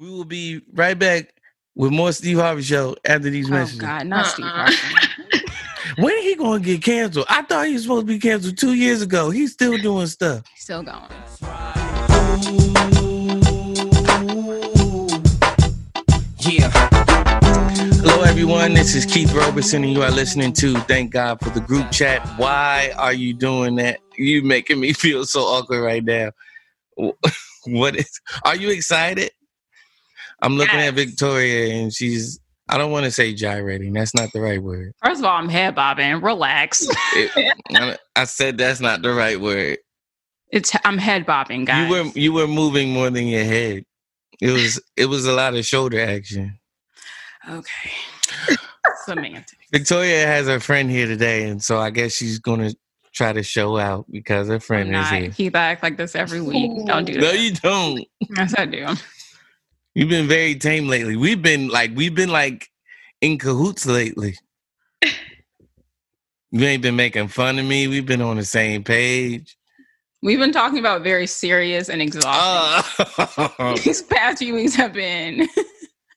We will be right back with more Steve Harvey show after these Oh messages. God, not Steve Uh-uh. Harvey. When he gonna get canceled? I thought he was supposed to be canceled two years ago. He's still doing stuff. Still going. Yeah. Hello, everyone. This is Keith Robertson, and you are listening to Thank God for the Group Chat. Why are you doing that? You making me feel so awkward right now. What is? Are you excited? I'm looking at Victoria, and she's. I don't want to say gyrating. That's not the right word. First of all, I'm head bobbing. Relax. It- I said that's not the right word. It's I'm head bobbing, guys. You were you were moving more than your head. It was it was a lot of shoulder action. okay. Semantics. Victoria has her friend here today, and so I guess she's gonna try to show out because her I'm friend is not. here. Keep act like this every week. Don't do that. No, you don't. Yes, I do. You've been very tame lately. We've been like we've been like in cahoots lately. You ain't been making fun of me. We've been on the same page. We've been talking about very serious and exhausting. Oh. These past few weeks have been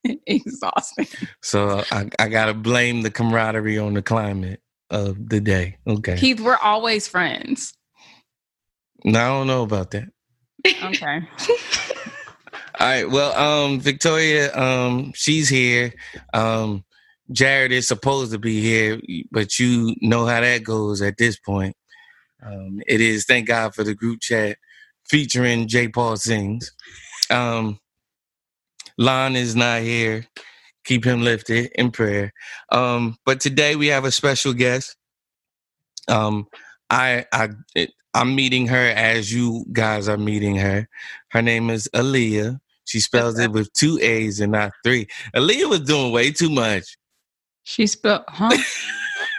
exhausting. so I, I gotta blame the camaraderie on the climate of the day. Okay. Keith, we're always friends. No, I don't know about that. Okay. All right. Well, um, Victoria, um, she's here. Um, Jared is supposed to be here, but you know how that goes at this point. Um, it is thank God for the group chat featuring J. Paul Sings. Um, Lon is not here. Keep him lifted in prayer. Um, but today we have a special guest. Um, I I I'm meeting her as you guys are meeting her. Her name is Aliya. She spells it with two A's and not three. Aaliyah was doing way too much. She spelled, huh?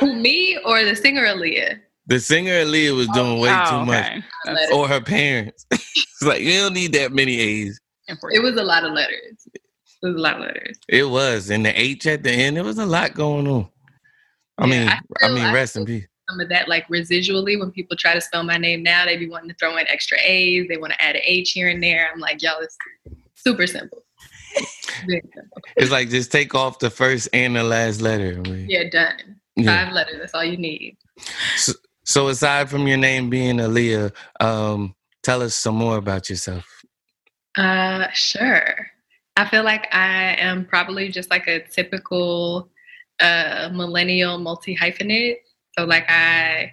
Me or the singer Aaliyah? The singer Aaliyah was oh, doing way Oh, too much. okay. That's Letter. Or her parents. it's like, you don't need that many A's. It was a lot of letters. It was a lot of letters. It was. And the H at the end, there was a lot going on. I Yeah, mean, I I, mean, I rest in feel- peace. Some of that, like residually, when people try to spell my name now, they be wanting to throw in extra A's. They want to add an H here and there. I'm like, y'all, it's super simple. It's like just take off the first and the last letter. Yeah, done. yeah. Five letters. That's all you need. So aside from your name being Aliya, um, tell us some more about yourself. Uh, sure. I feel like I am probably just like a typical uh, millennial multi hyphenate. So, like, I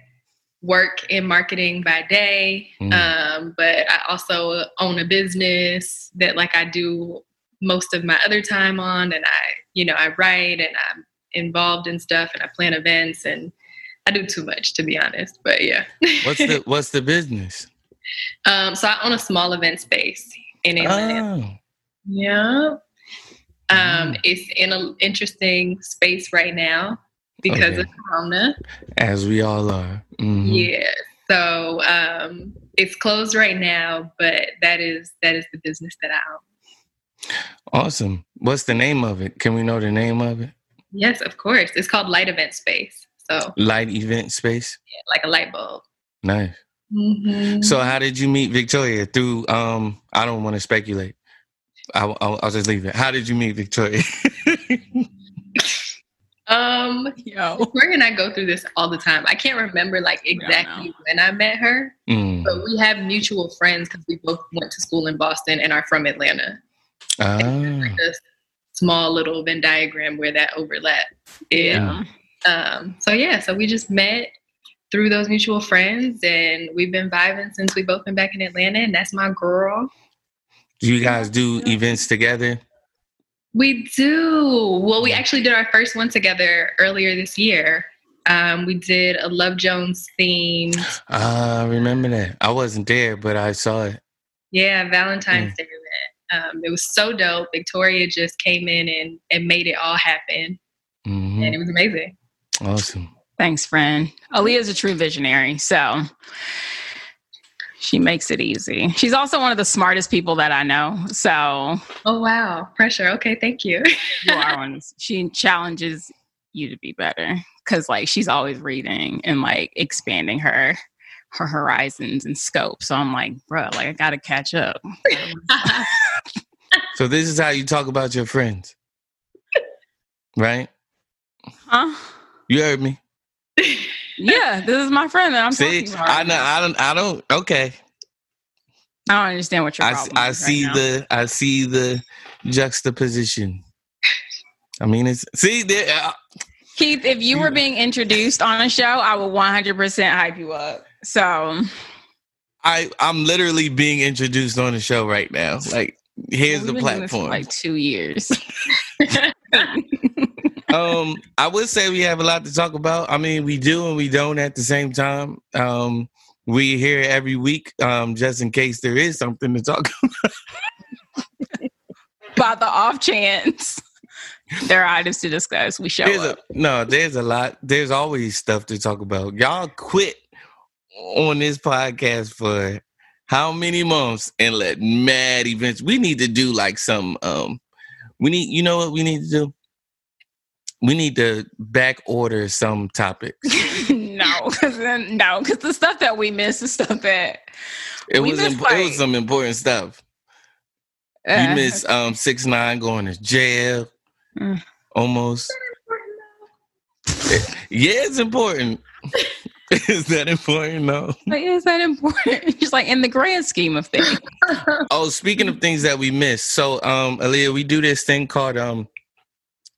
work in marketing by day, Mm. um, but I also own a business that, like, I do most of my other time on, and I, you know, I write and I'm involved in stuff, and I plan events, and I do too much to be honest. But yeah. What's the what's the business? um, so I own a small event space in Atlanta. Oh, Yeah. Um, Mm. it's in an interesting space right now because Okay. of Corona. as we all are. Mhm. Yeah. So um, it's closed right now, but that is that is the business that I own. Awesome. What's the name of it? Can we know the name of it? Yes, of course. It's called Light Event Space. So Light event space. Yeah, like a light bulb. Nice. Mhm. So how did you meet Victoria? Through um, I don't want to speculate. I, will I'll just leave it. How did you meet Victoria? um, Yo. Victoria and I go through this all the time. I can't remember like don't exactly when I met her, Mm. but we have mutual friends because we both went to school in Boston and are from Atlanta. Ah. a small little Venn diagram where that overlap is. Yeah. Um, so yeah, so we just met through those mutual friends, and we've been vibing since we both been back in Atlanta, and that's my girl. Do you guys do events together? We do. Well, we actually did our first one together earlier this year. Um, we did a Love Jones theme. Ah, I remember that. I wasn't there, but I saw it. yeah, Valentine's Day event. Um, it was so dope. Victoria just came in and, and made it all happen, Mhm. and it was amazing. Awesome. Thanks, friend. Aliya's a true visionary, so she makes it easy. She's also one of the smartest people that I know. So Oh wow, pressure. Okay, thank you. you are one. She challenges you to be better because, like, she's always reading and like expanding her her horizons and scope. So I'm like, bro, like I gotta catch up. So So this is how you talk about your friends, right? Huh? You heard me. Yeah, this is my friend that I'm See, talking about. I know. I don't. I don't. Okay. I don't understand what your I, I is right see now. the. I see the juxtaposition. I mean, it's see there. Uh, Keith, if you were being introduced on a show, I would 100% hype you up. So I I'm literally being introduced on the show right now. Like here's the been doing this for platform. like two years. um, I would say we have a lot to talk about. I mean, we do and we don't at the same time. Um, we here every week, um, just in case there is something to talk. About By the off chance there are items to discuss, we show There's a, up. no, there's a lot. There's always stuff to talk about. Y'all quit on this podcast for how many months and let mad events. We need to do like some. Um, we need. You know what we need to do? We need to back order some topics. no, because no, because the stuff that we miss is stuff that It We was missed, imp- it was some important stuff. uh, you miss um six nine going to jail, Mm. almost. Yeah, it's important. Is that important? No. Like, is that important? Just like in the grand scheme of things. Oh, speaking of things that we missed, so um, Aaliyah, we do this thing called um,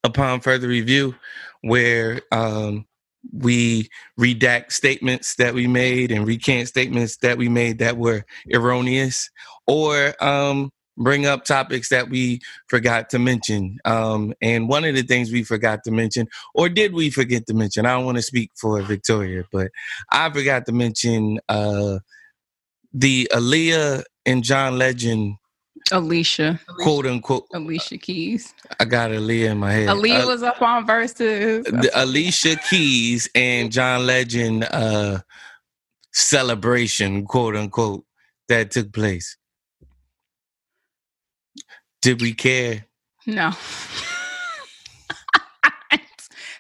upon further review, where um, we redact statements that we made and recant statements that we made that were erroneous, or um, bring up topics that we forgot to mention. Um, and one of the things we forgot to mention, or did we forget to mention? I don't want to speak for Victoria, but I forgot to mention uh, the Aliya and John Legend Alicia, quote unquote. Alicia Keys. I got Aaliyah in my head. Aaliyah Uh, was up on Verzuz. the Alicia Keys and John Legend uh, celebration, quote unquote, that took place. Did we care? No.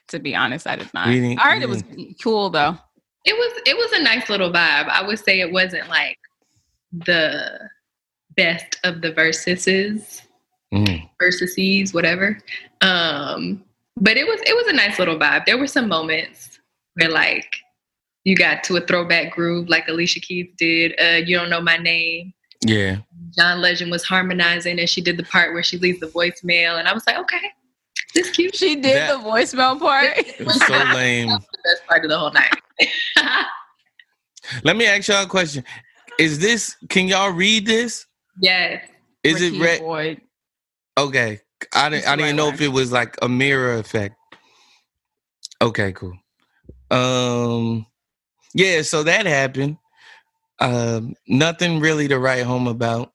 to be honest, I did not. We I heard it was cool though. It was it was a nice little vibe. I would say it wasn't like the best of the versuses, Mm. versuses, whatever. Um, but it was it was a nice little vibe. There were some moments where like you got to a throwback groove like Alicia Keys did. Uh, you don't know my name. Yeah. John Legend was harmonizing and she did the part where she leaves the voicemail and I was like, okay, this cute. She did That- the voicemail part. It was so lame. That was the best part of the whole night. Let me ask y'all a question. Is this, can y'all read this? Yes. Is it red? Boyd. Okay. I didn't, It's I didn't know if it was like a mirror effect. Okay, cool. Um yeah, so that happened. Um nothing really to write home about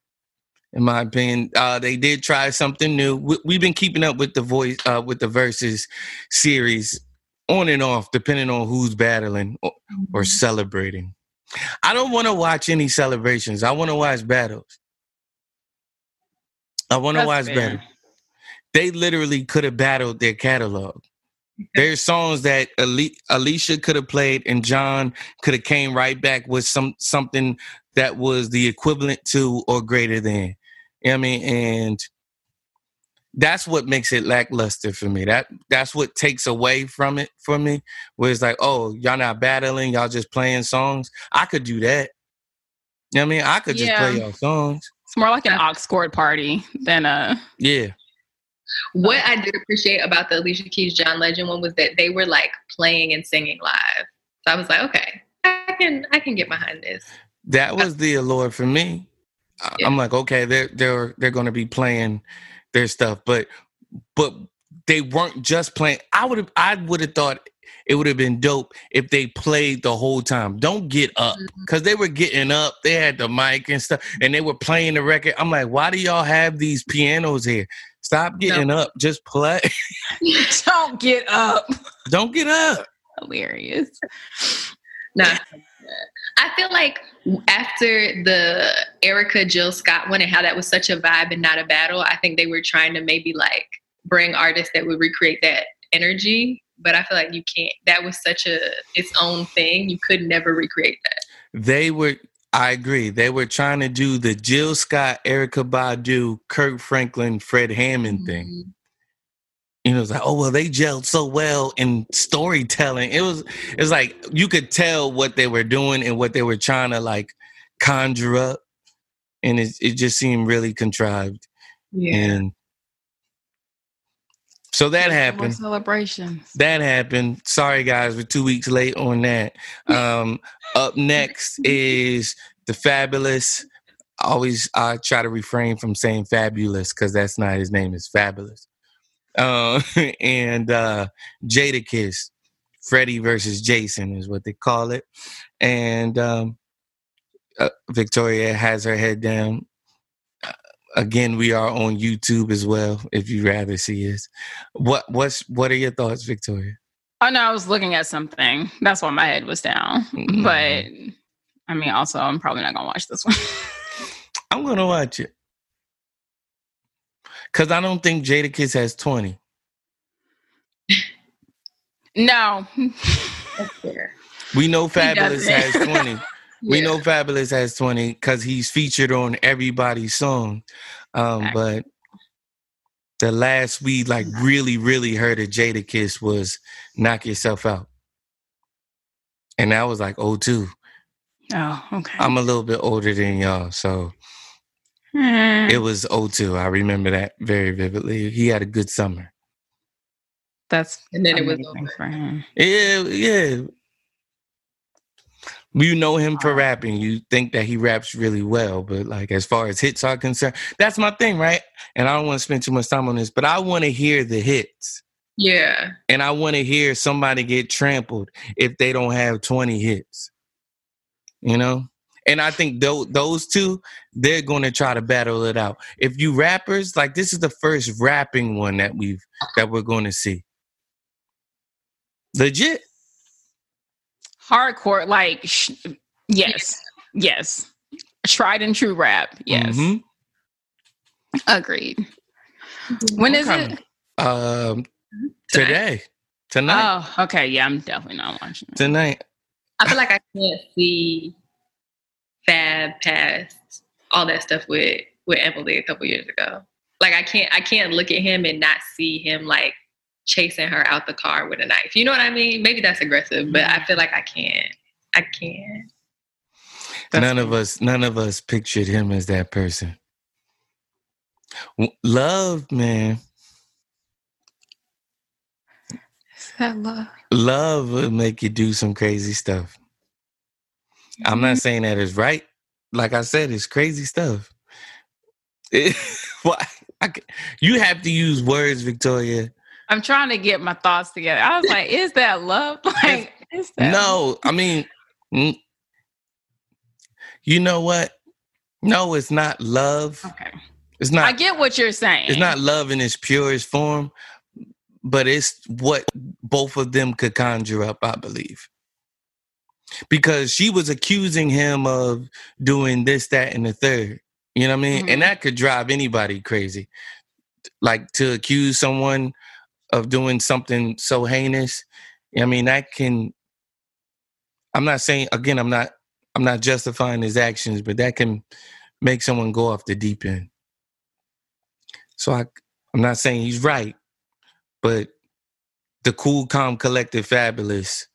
in my opinion. Uh they did try something new. We, we've been keeping up with the voice uh with the Verzuz series on and off depending on who's battling or, or celebrating. I don't want to watch any celebrations. I want to watch battles. I wonder That's watch fair. battles they literally could have battled their catalog. There's songs that Alicia could have played, and John could have came right back with some something that was the equivalent to or greater than. You know what I mean, and that's what makes it lackluster for me. That that's what takes away from it for me. Where it's like, oh, y'all not battling, y'all just playing songs. I could do that. You know what I mean? I could just Yeah. play y'all songs. It's more like an aux cord party than a. Yeah. What I did appreciate about the Alicia Keys John Legend one was that they were like playing and singing live. So I was like, okay, I can I can get behind this. that was the allure for me. I- Yeah. I'm like, okay, they're they're they're gonna be playing their stuff, but but they weren't just playing. I would have I would have thought it would have been dope if they played the whole time. Don't get up mm-hmm. because they were getting up. They had the mic and stuff, and they were playing the record. I'm like, why do y'all have these pianos here? Stop getting up. Just play. Don't get up. Don't get up. Hilarious. Nah. I feel like after the Erykah Jill Scott one and how that was such a vibe and not a battle, I think they were trying to maybe like bring artists that would recreate that energy. But I feel like you can't. That was such a its own thing. You could never recreate that. they were I agree. They were trying to do the Jill Scott, Erykah Badu, Kirk Franklin, Fred Hammond thing. Mhm. You know, it's like, oh well, they gelled so well in storytelling. It was, it was like you could tell what they were doing and what they were trying to like conjure up, and it it just seemed really contrived. Yeah. And so that happened. Celebrations. That happened. Sorry, guys, we're two weeks late on that. Um, up next is the Fabolous. Always, I try to refrain from saying fabulous because that's not his name. It's Fabolous. Uh, and uh, Jadakiss, Freddie versus Jason is what they call it. And um, uh, Victoria has her head down. Again, we are on YouTube as well. If you rather see us, what what's what are your thoughts, Victoria? Oh no, I was looking at something. That's why my head was down. Mhm. But I mean, also, I'm probably not gonna watch this one. I'm gonna watch it because I don't think Jadakiss has 20. no, That's fair. We know Fabolous has doesn't. 20. We know Fabolous has 20 because he's featured on everybody's song. Um, Fact. but the last we like really, really heard of Jadakiss was Knock Yourself Out. And that was like 02. oh okay. I'm a little bit older than y'all, so Hmm. it was 02. I remember that very vividly. He had a good summer. That's And then it was over. for him. Yeah, yeah. You know him for uh-huh. rapping. You think that he raps really well, but like as far as hits are concerned, that's my thing, right? And I don't want to spend too much time on this, but I want to hear the hits. Yeah. And I want to hear somebody get trampled if they don't have 20 hits. You know? And I think tho- those two, they're going to try to battle it out. If you rappers, like this is the first rapping one that we've that we're going to see. Legit. Hardcore, like sh- yes, yes, tried and true rap. Yes, Mhm. agreed. When is Okay. it? Um, today, tonight, Oh, okay. Yeah, I'm definitely not watching it. tonight. I feel like I can't see Fab past all that stuff with with Emily a couple years ago. Like I can't I can't look at him and not see him like chasing her out the car with a knife. You know what I mean? Maybe that's aggressive, but I mm-hmm. feel like I can't. I can't. That's none of us, none of us pictured him as that person. Love, man, Is that love? love will make you do some crazy stuff. I'm not mm-hmm. saying that is right. Like I said, it's crazy stuff. It, why? I c- you have to use words, Victoria. I'm trying to get my thoughts together. I was like, is that love? Like, is that No, I mean, you know what? No, it's not love. Okay. It's not. I get what you're saying. It's not love in its purest form, but it's what both of them could conjure up, I believe. Because she was accusing him of doing this, that, and the third. You know what I mean? Mhm. And that could drive anybody crazy. Like to accuse someone of doing something so heinous. I mean, that can I'm not saying again, I'm not I'm not justifying his actions, but that can make someone go off the deep end. So I I'm not saying he's right, but the cool, calm, collected, Fabolous,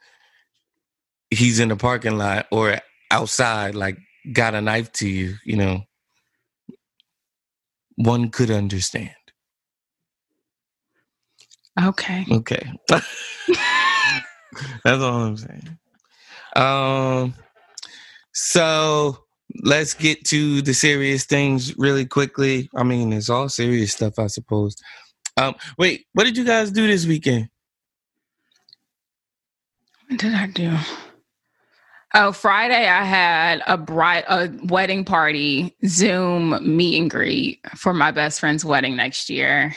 he's in the parking lot or outside, like got a knife to you, you know. One could understand. Okay. Okay. That's all I'm saying. Um so let's get to the serious things really quickly. I mean, it's all serious stuff, I suppose. Um wait, what did you guys do this weekend? What did I do? Oh, Friday I had a bride a wedding party Zoom meet and greet for my best friend's wedding next year.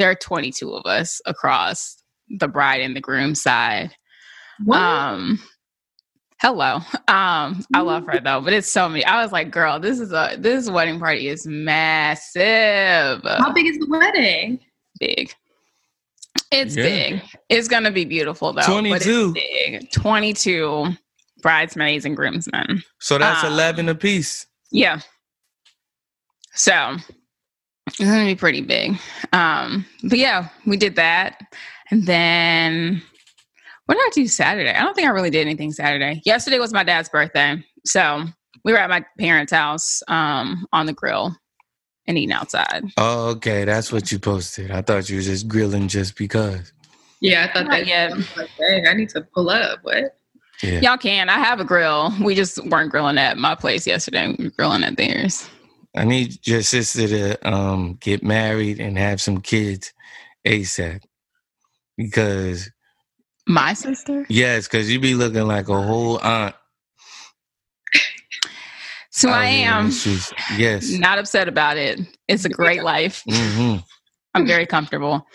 There are 22 of us across the bride and the groom side. What? Um hello. Um I love her though, but it's so many. I was like, girl, this is a this wedding party is massive. How big is the wedding? big. It's Yeah. big. It's gonna be beautiful though. but it's 22. big. 22 bridesmaids and groomsmen. So that's Um, 11 apiece. Yeah. So it's gonna be pretty big. Um, but yeah, we did that. And then what did I do Saturday? I don't think I really did anything Saturday. Yesterday was my dad's birthday. So we were at my parents' house um on the grill and eating outside. Oh, okay. That's what you posted. I thought you were just grilling just because. Yeah, I thought Not that. yet. I was like, dang, I need to pull up. What? Yeah. Y'all can. I have a grill. We just weren't grilling at my place yesterday. We were grilling at theirs. I need your sister to um get married and have some kids ASAP. Because My sister? yes, because you be looking like a whole aunt. So out I am. Yes. not upset about it. It's a great life. hmm I'm very comfortable.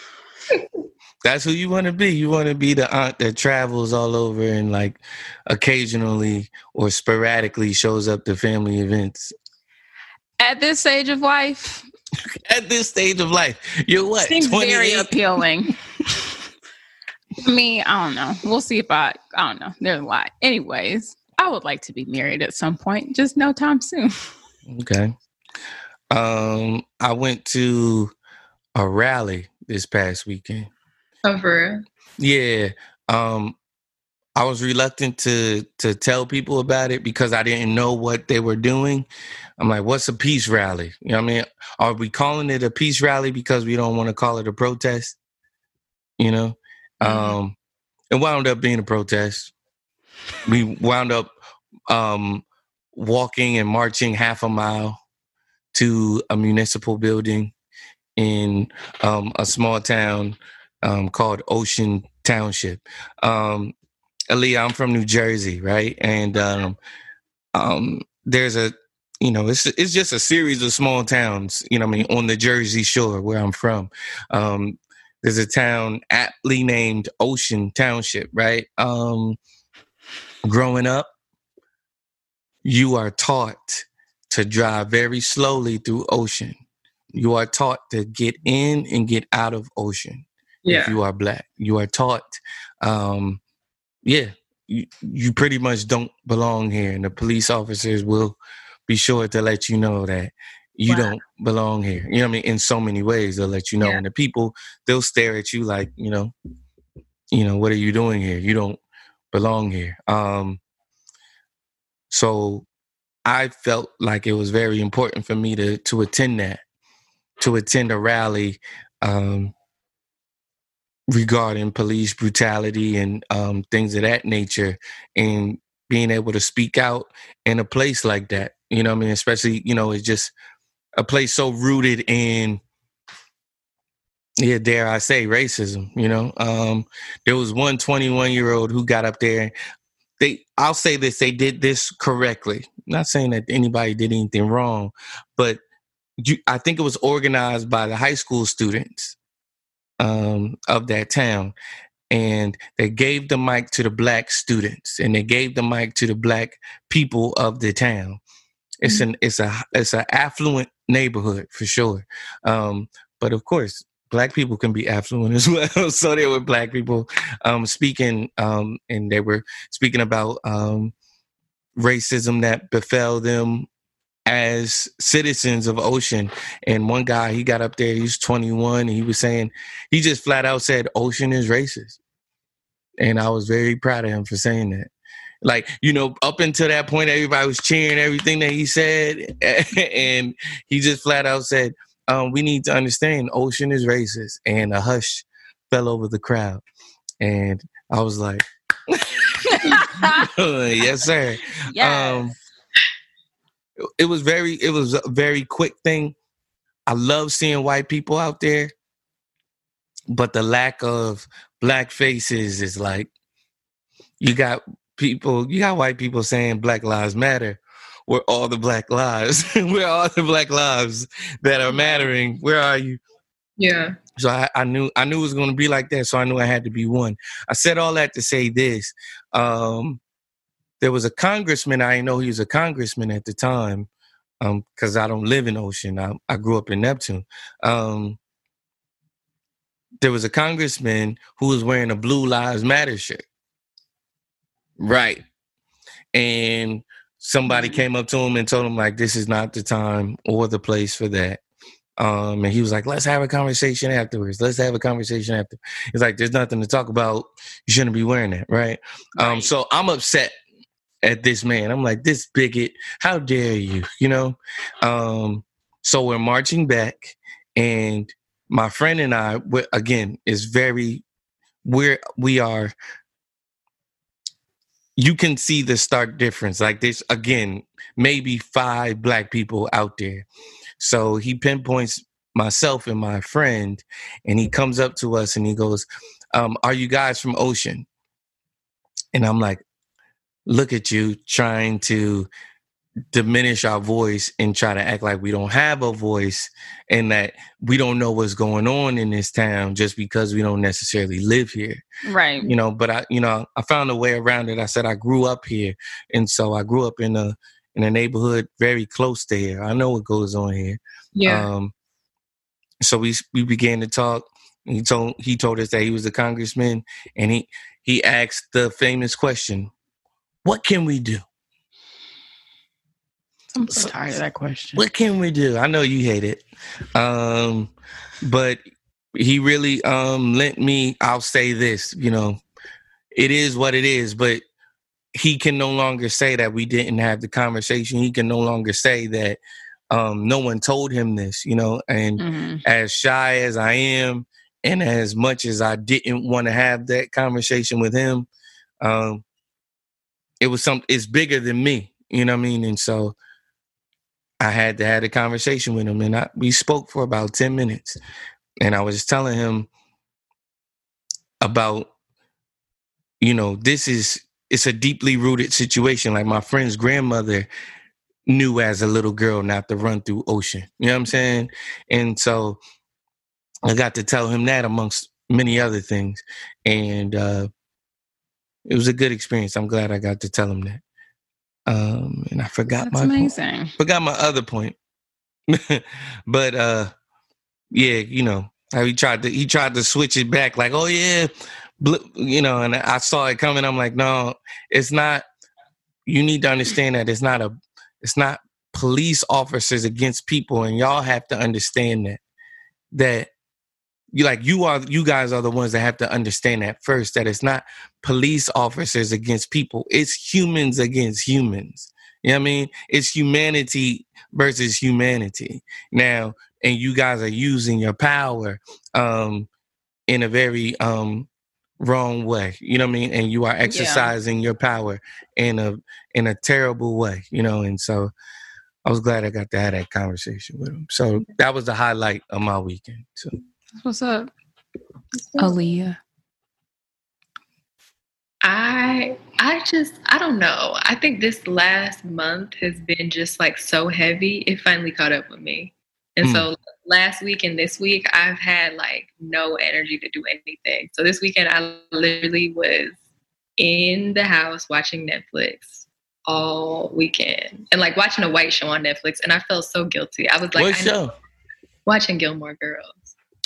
That's who you want to be. You want to be the aunt that travels all over and like occasionally or sporadically shows up to family events. At this stage of life, At this stage of life, you're what? seems very 28? appealing. Me, I don't know. We'll see if I. I don't know. There's a lot. Anyways, I would like to be married at some point. Just no time soon. Okay. Um, I went to a rally this past weekend. Oh, for real? Yeah. Um, I was reluctant to to tell people about it because I didn't know what they were doing. I'm like, what's a peace rally? You know what I mean? Are we calling it a peace rally because we don't want to call it a protest? You know? Mhm. Um it wound up being a protest. We wound up um walking and marching half a mile to a municipal building in um, a small town um, called Ocean Township. Um, Aliya, I'm from New Jersey, right? And um, um, there's a, you know, it's it's just a series of small towns, you know, what I mean, on the Jersey Shore where I'm from. Um, there's a town aptly named Ocean Township, right? Um, growing up, you are taught to drive very slowly through Ocean. You are taught to get in and get out of Ocean if you are black. You are taught, um, yeah, you, you pretty much don't belong here. And the police officers will be sure to let you know that you Wow. don't belong here. You know what I mean? In so many ways, they'll let you know. Yeah. And the people, they'll stare at you like, you know, you know, what are you doing here? You don't belong here. Um, so I felt like it was very important for me to to attend that, to attend a rally um, regarding police brutality and um, things of that nature, and being able to speak out in a place like that. You know, I mean, especially you know, it's just a place so rooted in. Yeah, dare I say racism? You know, um, there was one 21 year old who got up there. They, I'll say this: they did this correctly. not saying that anybody did anything wrong, but you, I think it was organized by the high school students um, of that town, and they gave the mic to the black students, and they gave the mic to the black people of the town. It's an it's a it's an affluent neighborhood for sure, um, but of course, black people can be affluent as well. so there were black people um, speaking, um, and they were speaking about um, racism that befell them as citizens of Ocean. And one guy, he got up there, he's 21, and he was saying, he just flat out said, Ocean is racist. And I was very proud of him for saying that. Like, you know, up until that point, everybody was cheering everything that he said. and he just flat out said, um, we need to understand Ocean is racist. And a hush fell over the crowd. And I was like, yes, sir. yes. Um, it was very, it was a very quick thing. I love seeing white people out there, but the lack of black faces is like, you got people, you got white people saying Black Lives Matter. Where all the black lives, where all the black lives that are mattering, where are you? Yeah. So I, I knew I knew it was going to be like that. So I knew I had to be one. I said all that to say this: um, there was a congressman. I didn't know he was a congressman at the time because I don't live in Ocean. I, I grew up in Neptune. Um, there was a congressman who was wearing a Blue Lives Matter shirt. Right. and somebody Mhm. came up to him and told him like this is not the time or the place for that. Um, and he was like, let's have a conversation afterwards. Let's have a conversation after. It's like, there's nothing to talk about. You shouldn't be wearing that, right? Um, Right. so I'm upset at this man. I'm like, this bigot, how dare you? You know? Um, so we're marching back, and my friend and I, again, is very we're we are you can see the stark difference. Like there's again, maybe five black people out there. So he pinpoints myself and my friend, and he comes up to us and he goes, um, "Are you guys from Ocean?" And I'm like, "Look at you trying to diminish our voice and try to act like we don't have a voice and that we don't know what's going on in this town just because we don't necessarily live here." right. you know but i you know i found a way around it i said i grew up here and so i grew up in a in a neighborhood very close to here i know what goes on here Yeah. um so we we began to talk he told he told us that he was a congressman and he he asked the famous question what can we do I'm so tired of that question. what can we do i know you hate it um but he really um lent me i'll say this you know it is what it is but he can no longer say that we didn't have the conversation he can no longer say that um no one told him this you know and Mhm. as shy as i am and as much as i didn't want to have that conversation with him um it was some it's bigger than me you know what i mean and so I had to have a conversation with him, and I, we spoke for about ten minutes. And I was telling him about, you know, this is it's a deeply rooted situation. Like my friend's grandmother knew as a little girl not to run through ocean. You know what I'm saying? And so I got to tell him that amongst many other things, and uh, it was a good experience. I'm glad I got to tell him that. Um, and I forgot That's my point amazing. forgot my other point. but uh yeah, you know, how he tried to he tried to switch it back like, "Oh yeah, you know, and I saw it coming. I'm like, "No, it's not you need to understand that it's not a it's not police officers against people and y'all have to understand that that you like you are you guys are the ones that have to understand that first that it's not police officers against people it's humans against humans. You know what i mean? It's humanity versus humanity. Now and you guys are using your power um in a very um wrong way. You know what i mean? And you are exercising your power in a in a terrible way you know? And so i was glad i got to have that conversation with him. So that was the highlight of my weekend so What's up, Aliya? I I just I don't know. I think this last month has been just like so heavy. It finally caught up with me. And so hmm. last week and this week I've had like no energy to do anything. So this weekend I literally was in the house watching Netflix all weekend and like watching a white show on Netflix and I felt so guilty. I was like what I know- show watching Gilmore Girls.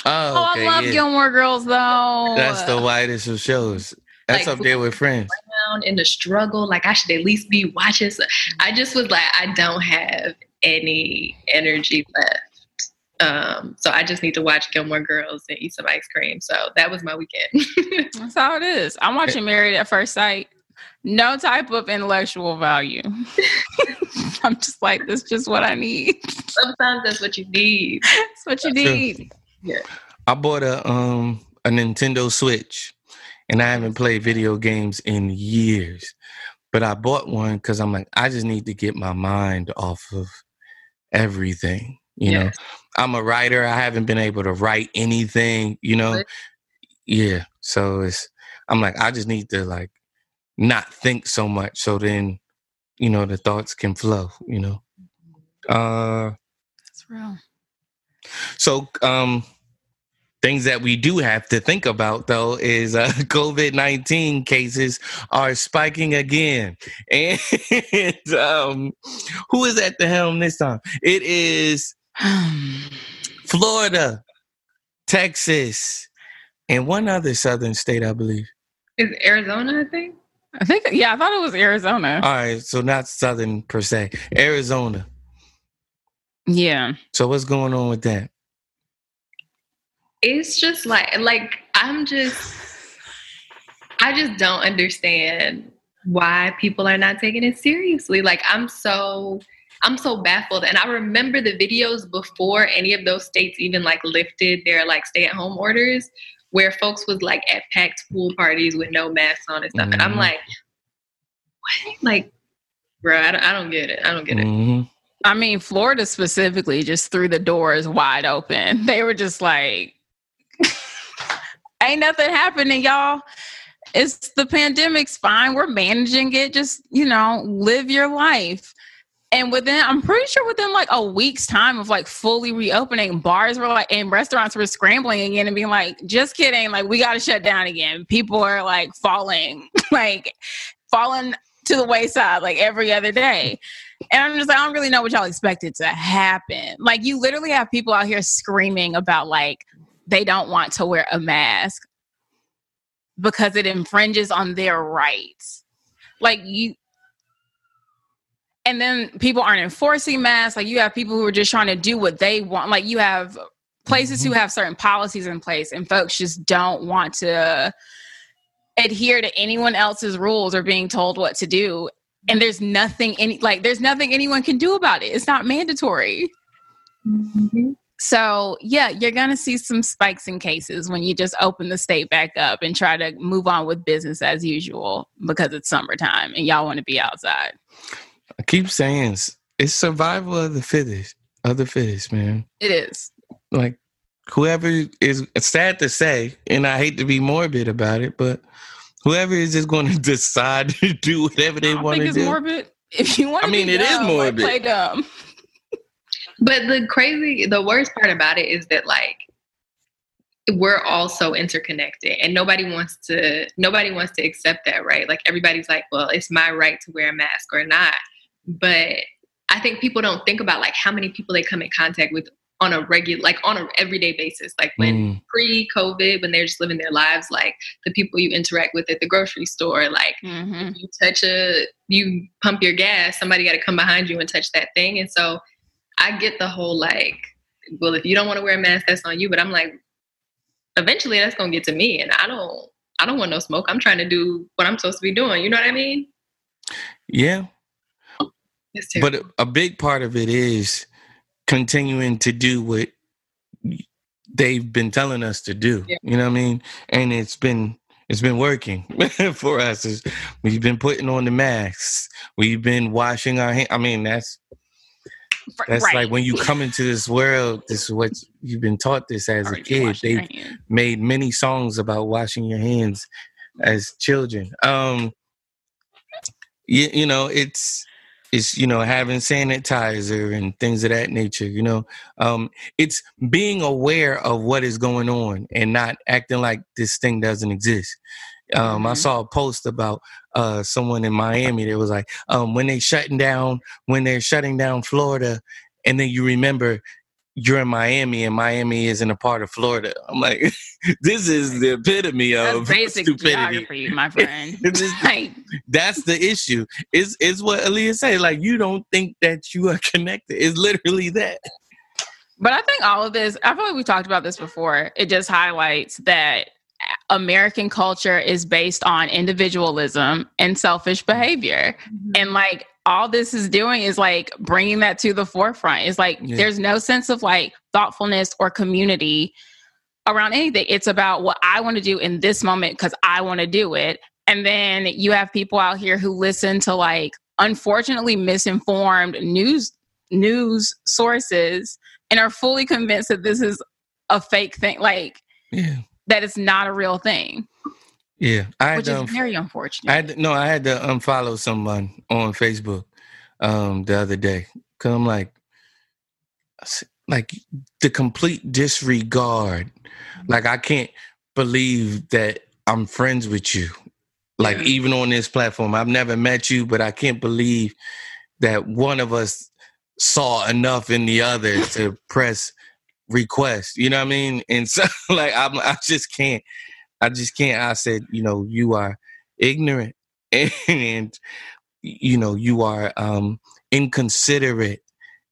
Oh, Oh, I love yeah. Gilmore Girls though. that's the whitest of shows that's Like, up there with friends down in the struggle. Like I should at least be watching. So I just was like, I don't have any energy left. Um, so I just need to watch Gilmore Girls and eat some ice cream. So that was my weekend. That's how it is. I'm watching Married at First Sight. No type of intellectual value. I'm just like, this is just what I need. Sometimes that's what you need. That's what you True. Need. I bought a um a Nintendo Switch, and I haven't played video games in years. But I bought one because I'm like, I just need to get my mind off of everything. You know, I'm a writer. I haven't been able to write anything. You know, yeah. So it's I'm like, I just need to like not think so much, so then you know the thoughts can flow. You know. Uh, That's real. So, um, things that we do have to think about though is uh, COVID nineteen cases are spiking again, and um, who is at the helm this time? It is Florida, Texas, and one other southern state, I believe. Is Arizona, I think? I think yeah, I thought it was Arizona. All right, so not southern per se. Arizona. Yeah. So what's going on with that? it's just like like I'm just I just don't understand why people are not taking it seriously. Like I'm so I'm so baffled. And I remember the videos before any of those states even like lifted their like stay at home orders where folks was like at packed pool parties with no masks on and stuff. And I'm Mhm. like, what? Like, bro, I don't, I don't get it. I don't get it. Mhm. I mean, Florida specifically just threw the doors wide open. They were just like, ain't nothing happening, y'all. It's the pandemic's fine. We're managing it. Just, you know, live your life. And within, I'm pretty sure within like a week's time of like fully reopening, bars were like, and restaurants were scrambling again and being like, just kidding. Like, we got to shut down again. People are like falling, like, falling to the wayside like every other day. And I'm just like, I don't really know what y'all expected to happen. Like, you literally have people out here screaming about like they don't want to wear a mask because it infringes on their rights. Like, you, and then people aren't enforcing masks. Like, you have people who are just trying to do what they want. Like, you have places who mm-hmm. have certain policies in place, and folks just don't want to adhere to anyone else's rules or being told what to do. And there's nothing any like there's nothing anyone can do about it. It's not mandatory. Mhm. so yeah you're gonna see some spikes in cases when you just open the state back up and try to move on with business as usual because it's summertime and y'all want to be outside. I keep saying it's, it's survival of the fittest, of the fittest, man. it is. Like whoever is sad to say, and I hate to be morbid about it, but whoever is just going to decide to do whatever i they don't want think to it's do. morbid if you want I mean, it is morbid. play dumb But the crazy, the worst part about it is that like we're all so interconnected, and nobody wants to. Nobody wants to accept that, right? Like everybody's like, "Well, it's my right to wear a mask or not." But I think people don't think about like how many people they come in contact with on a regular, like on an everyday basis. Like when Mm, pre-COVID, when they're just living their lives, like the people you interact with at the grocery store, like Mhm. you touch a you pump your gas somebody got to come behind you and touch that thing. And so i get the whole like well if you don't want to wear a mask that's on you. But i'm like eventually that's going to get to me and i don't i don't want no smoke. I'm trying to do what i'm supposed to be doing. You know what i mean? Yeah, but a big part of it is continuing to do what they've been telling us to do. Yeah. You know what I mean? And it's been it's been working for us. It's- we've been putting on the masks. We've been washing our hands. I mean, that's that's right. like when you come into this world. This is what you've been taught. This as a kid. Hands. made many songs about washing your hands as children. Um, you, you know, it's it's you know having sanitizer and things of that nature. You know, um, it's being aware of what is going on and not acting like this thing doesn't exist. Um, I Mhm. saw a post about uh, someone in Miami that was like, um, when they shutting down, when they're shutting down Florida, and then you remember you're in Miami and Miami isn't a part of Florida. I'm like, this is the epitome That's of basic stupidity. geography, my friend. It's like, That's the issue. Is is what Aliya said. Like you don't think that you are connected. It's literally that. But I think all of this, I feel like we talked about this before. It just highlights that American culture is based on individualism and selfish behavior. Mm-hmm. And like all this is doing is like bringing that to the forefront. It's like Yeah. there's no sense of like thoughtfulness or community around anything. It's about what I want to do in this moment because I want to do it. And then you have people out here who listen to like unfortunately misinformed news news sources and are fully convinced that this is a fake thing, like Yeah. that it's not a real thing, Yeah. I which is um, very unfortunate. I had to, no, I had to unfollow someone on Facebook um the other day. Cause I'm like like the complete disregard. Like I can't believe that I'm friends with you. Like Yeah. even on this platform. I've never met you, but I can't believe that one of us saw enough in the other to press request. You know what I mean? And so like I'm I just can't I just can't. I said, you know, you are ignorant and you know you are um inconsiderate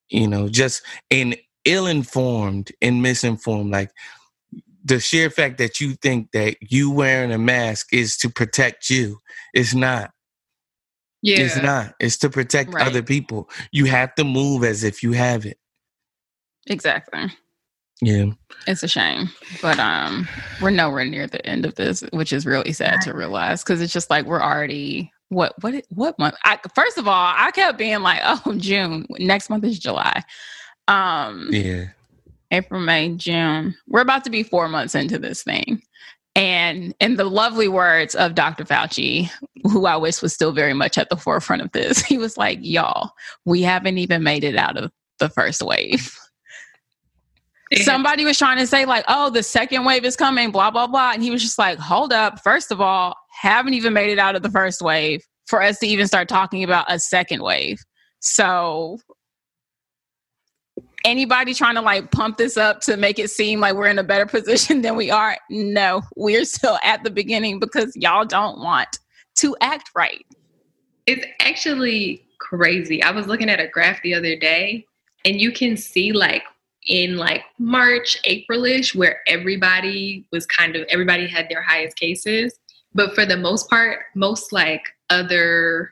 you know just and ill-informed and misinformed like the sheer fact that you think that you wearing a mask is to protect you it's not Yeah. it's not it's to protect Right. other people you have to move as if you have it Exactly. Yeah It's a shame, but um, we're nowhere near the end of this, which is really sad to realize because it's just like we're already what what what month? I, first of all, I kept being like, oh, June. Next month is July. Um, yeah April, May, June. We're about to be four months into this thing. And in the lovely words of Dr. Fauci, who I wish was still very much at the forefront of this, he was like, y'all, we haven't even made it out of the first wave. Somebody was trying to say, like, oh, the second wave is coming, blah, blah, blah. And he was just like, hold up. First of all, haven't even made it out of the first wave for us to even start talking about a second wave. So anybody trying to like pump this up to make it seem like we're in a better position than we are, no, we're still at the beginning because y'all don't want to act right. It's actually crazy. I was looking at a graph the other day, and you can see like in like March, Aprilish, where everybody was kind of everybody had their highest cases, but for the most part, most like other,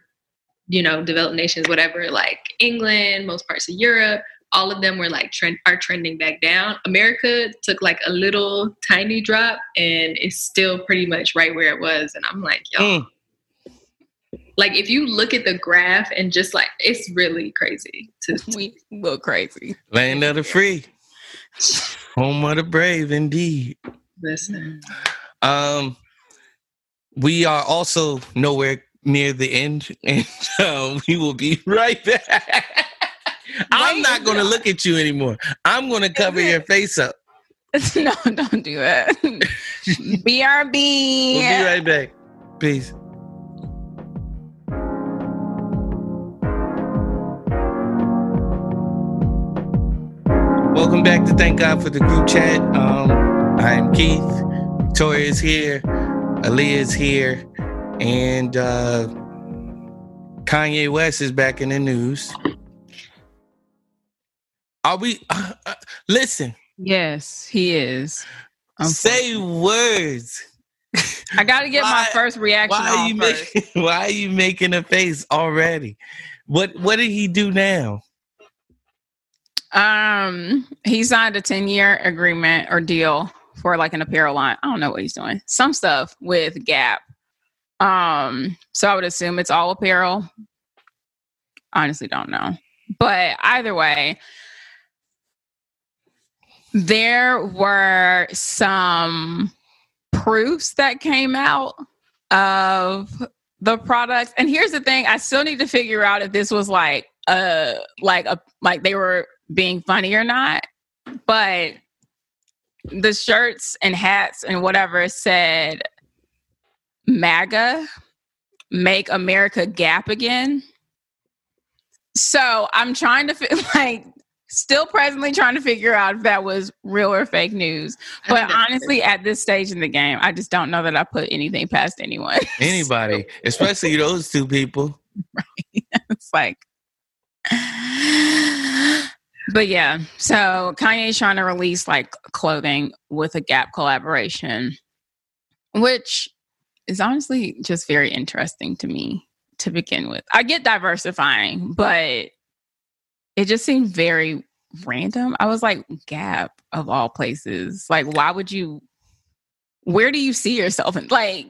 you know, developed nations, whatever, like England, most parts of Europe, all of them were like trend are trending back down. America took like a little tiny drop, and it's still pretty much right where it was. And I'm like, yo Mm. Like if you look at the graph and just like it's really crazy to We look crazy. land of the free home of the brave indeed listen Um, we are also nowhere near the end, and uh, we will be right back. I'm not going to no. look at you anymore. I'm going to cover your face up. no, don't do it. BRB. We'll be right back. Peace. Welcome back to Thank God for the Group Chat. Um, I'm Keith. Victoria is here. Aliya is here. And uh, Kanye West is back in the news. Are we? Uh, uh, listen, Yes, he is. say words. I got to get my first reaction Why are you first. making? Why are you making a face already? What What did he do now? Um, he signed a 10 year agreement or deal for like an apparel line. I don't know what he's doing. Some stuff with Gap. Um, so I would assume it's all apparel. Honestly, don't know. But either way, there were some proofs that came out of the products. And here's the thing, I still need to figure out if this was like uh like a like they were being funny or not. But the shirts and hats and whatever said MAGA, make America gap again. So I'm trying to fi- like still presently trying to figure out if that was real or fake news. But honestly, at this stage in the game, I just don't know that I put anything past anyone. Anybody, especially those two people. it's like but yeah so kanye's trying to release like clothing with a gap collaboration which is honestly just very interesting to me to begin with. I get diversifying but it just seemed very random. I was like gap of all places. Like why would you where do you see yourself in like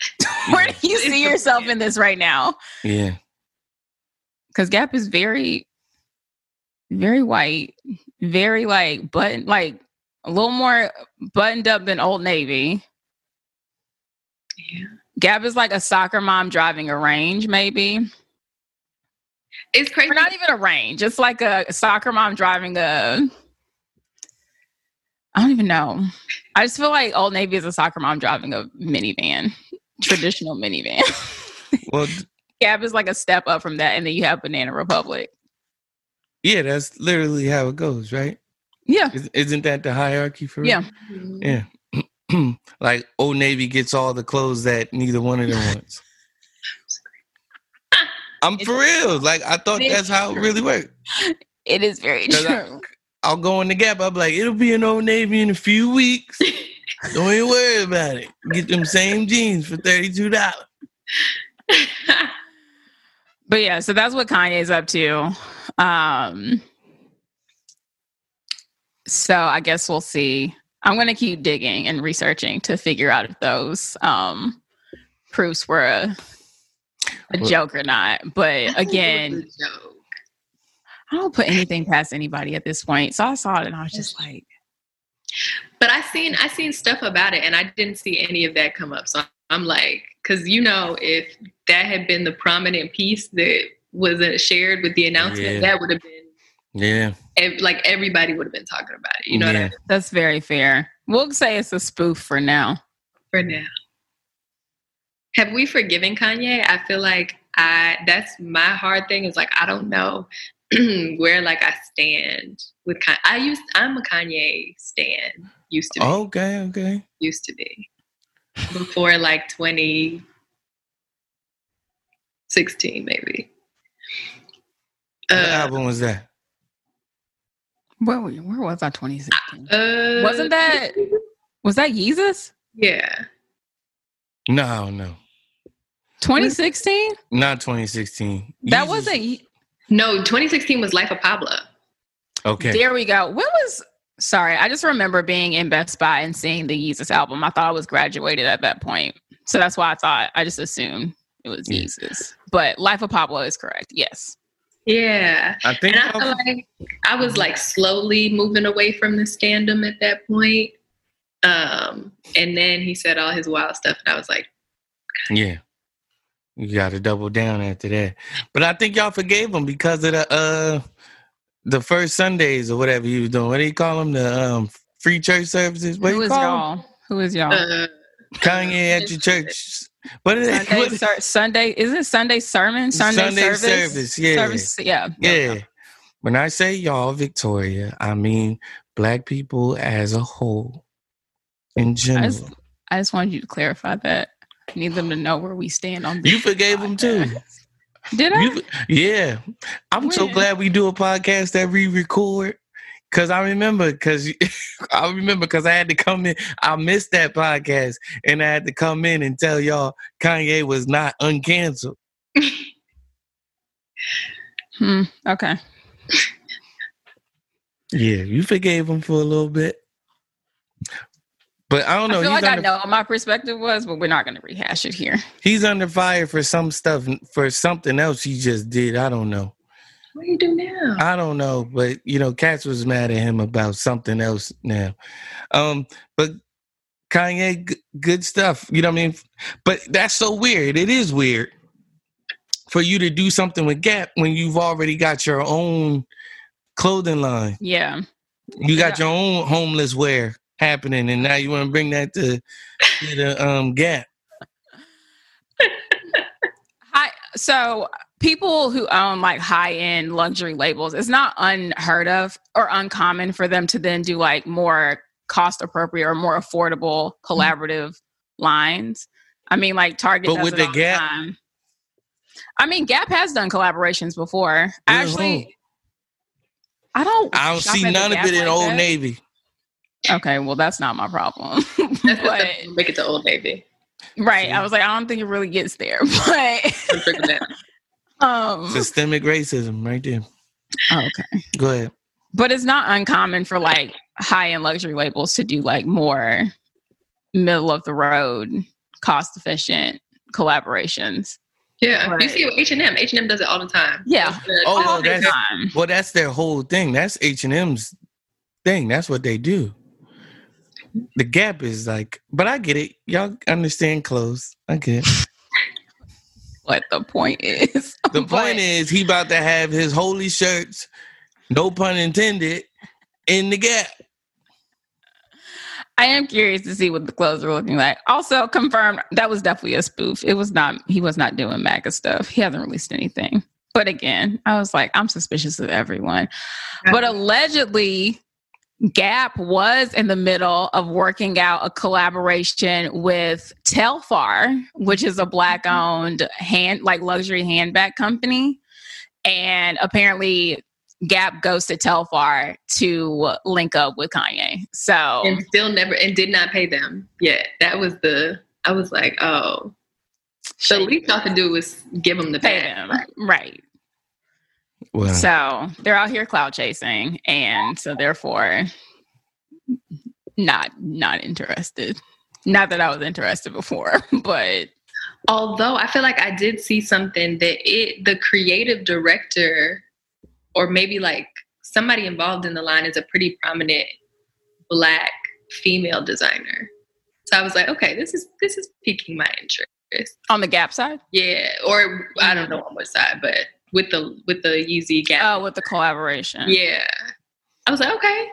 where do you see yourself in this right now? Yeah, because Gap is very, very white, very like button, like a little more buttoned up than Old Navy. Yeah. Gap is like a soccer mom driving a range, maybe. it's crazy Or not even a range. It's like a soccer mom driving a. I don't even know. I just feel like Old Navy is a soccer mom driving a minivan, traditional minivan. well, Gap is like a step up from that, and then you have Banana Republic. Yeah, that's literally how it goes, right? Yeah, Is- Isn't that the hierarchy for? yeah. real? yeah. like Old Navy gets all the clothes that neither one of them wants. I'm for real. Like I thought that's how it really worked. It is very 'Cause I- true. I'll go in the gap. I'll be like, it'll be an old navy in a few weeks. Don't even worry about it. Get them same jeans for thirty-two dollars. But yeah, so that's what Kanye's up to. Um so I guess we'll see. I'm gonna keep digging and researching to figure out if those um proofs were a, a Well- joke or not. But again, I don't put anything past anybody at this point. So I saw it and I was just like, But I seen I seen stuff about it, and I didn't see any of that come up. So I'm like, because you know, if that had been the prominent piece that wasn't shared with the announcement, Yeah. that would have been Yeah. ev- like everybody would have been talking about it. You know what I mean? that's very fair. We'll say it's a spoof for now. For now, have we forgiven Kanye? I feel like I that's my hard thing. Is like I don't know where like I stand with Kanye. I used I'm a Kanye stan. Used to be. Okay. Okay. used to be before like 2016 maybe What uh, album was that? Where, were you- where was I 2016? uh, Wasn't that was that Jesus? yeah No, no, 2016? not 2016. That Yeezus- wasn't no 2016 was life of pablo okay. There we go. When was sorry, I just remember being in Best Buy and seeing the Yeezus album. I thought I was graduated at that point. So that's why I thought I just assumed it was Yeah. Yeezus. But Life of Pablo is correct. Yes. yeah I think and i feel like i was like slowly moving away from the standum at that point um and then he said all his wild stuff and i was like Yeah. You got to double down after that. But I think y'all forgave him because of the uh the first Sundays or whatever he was doing. What do you call them? The um free church services. What do you is call 'em? y'all? Who is y'all? uh, Kanye at your church. Is it? Sunday, What- ser- Sunday is it Sunday sermon? Sunday, Sunday service? service, yeah. Service, yeah. Yeah. When I say y'all, Victoria, I mean black people as a whole. In I general. just, I just wanted you to clarify that. I need them to know where we stand on this. You forgave them too. Did I? You, yeah. I'm so glad we do a podcast that we record. Cause I remember, cause I remember, cause I had to come in. I missed that podcast, and I had to come in and tell y'all Kanye was not uncanceled. Hmm, okay. Yeah, you forgave him for a little bit, but I don't know. I feel like I know what my perspective was, but we're not going to rehash it here. he's under fire for some stuff, for something else he just did. I don't know. What do you do now I don't know, but you know, cats was mad at him about something else now. Um, but Kanye, g- good stuff. You know what I mean? But that's so weird. It is weird for you to do something with Gap when you've already got your own clothing line. Yeah. You got your own homeless wear happening, and now you want to bring that to, to the um Gap. Hi. So people who own like high end luxury labels, it's not unheard of or uncommon for them to then do like more cost appropriate or more affordable mm. collaborative lines. I mean, like Target. But does with it the Gap- time. I mean, Gap has done collaborations before. With Actually, I don't. I don't see none of Gap it in like Old that. Navy. Okay, well, that's not my problem. that's but, make it to old navy right, I was like, I don't think it really gets there, but Trickle down. Um, Systemic racism, right there. oh, okay. Go ahead. But it's not uncommon for like high end luxury labels to do like more middle of the road, cost efficient collaborations. Yeah, you see H and M. H and M does it all the time. Yeah. The- Oh, the- well, the that's- time. Well, that's their whole thing. That's H and M's thing. That's what they do. The gap is like, but I get it. Y'all understand clothes. I get it. What the point is. The But- point is, he about to have his holy shirts, no pun intended, in the gap. I am curious to see what the clothes are looking like. Also, confirmed that was definitely a spoof. It was not. He was not doing MAGA stuff. He hasn't released anything. But again, I was like, I'm suspicious of everyone. But allegedly, Gap was in the middle of working out a collaboration with Telfar, which is a black mm-hmm. owned hand like luxury handbag company. And apparently Gap goes to Telfar to link up with Kanye. So and still never and did not pay them yet. That was the I was like, oh. So the least y'all could do was give them the pay pay. them. Right. Well, So they're out here clout chasing, and so therefore, not not interested. Not that I was interested before, but Although I feel like I did see something that it the creative director or maybe like somebody involved in the line is a pretty prominent black female designer. So I was like, okay, this is this is piquing my interest. on the Gap side, Yeah, or I don't know on what side, but with the with the Yeezy Gap. oh, with the collaboration, Yeah. I was like, okay.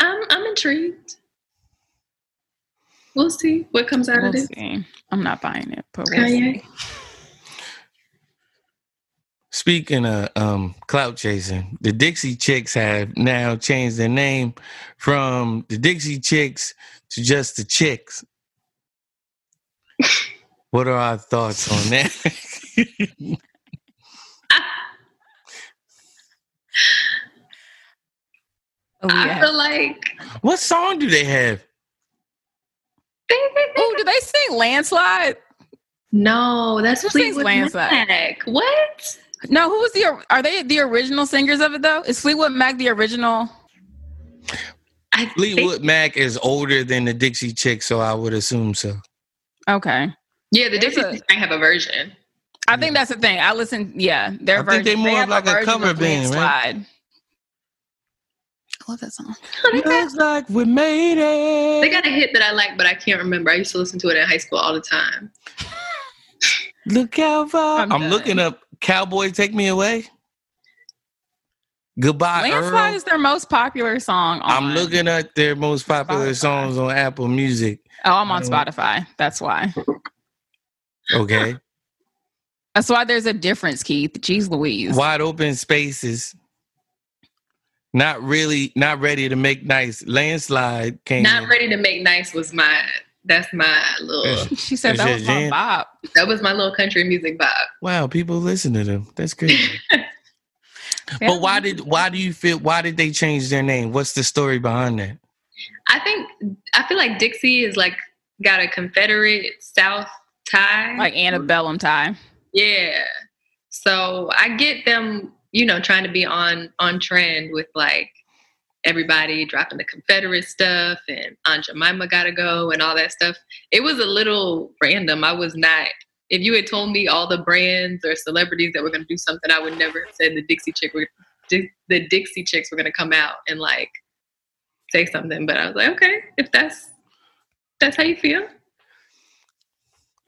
I'm I'm intrigued. We'll see what comes out we'll of this. see. I'm not buying it, but we'll Kanye. see. speaking of um, clout chasing, the Dixie Chicks have now changed their name from the Dixie Chicks to just the Chicks. what are our thoughts on that? Oh, I feel like what song do they have? Oh, do they sing landslide? No, that's Who sings Fleetwood Landslide? Mac. What? No, who was the? Are they the original singers of it though? Is Fleetwood Mac the original? I Fleetwood think, Mac is older than the Dixie Chicks, so I would assume so. Okay, yeah, the There's Dixie a- Chicks might have a version. I think that's the thing. I listen. Yeah, their I think they version. more have of like a version cover of band, right? Landslide. I love that song. Looks like we made it. They got a hit that I like, but I can't remember. I used to listen to it in high school all the time. Look how far. I'm I'm, looking up Cowboy Take Me Away. Goodbye, Landslide Earl. is their most popular song. On, I'm looking at their most popular Spotify. songs on Apple Music. Oh, I'm on I don't- Spotify. That's why. Okay. That's why there's a difference, Keith. Jeez Louise. Wide open spaces. Not really, not ready to make nice. Landslide came. Not in. ready to make nice was my that's my little She said Is that it was my Jan? bop. that was my little country music vibe. Wow, people listen to them. That's great. Yeah. But why did why do you feel why did they change their name? What's the story behind that? I think I feel like Dixie is like got a Confederate South tie. like antebellum tie? Yeah. So I get them, you know, trying to be on on trend with like everybody dropping the Confederate stuff and Aunt Jemima gotta go and all that stuff. It was a little random. I was not if you had told me all the brands or celebrities that were gonna do something, I would never have said the Dixie chick were the Dixie chicks were gonna come out and like say something. But I was like, okay, if that's that's how you feel.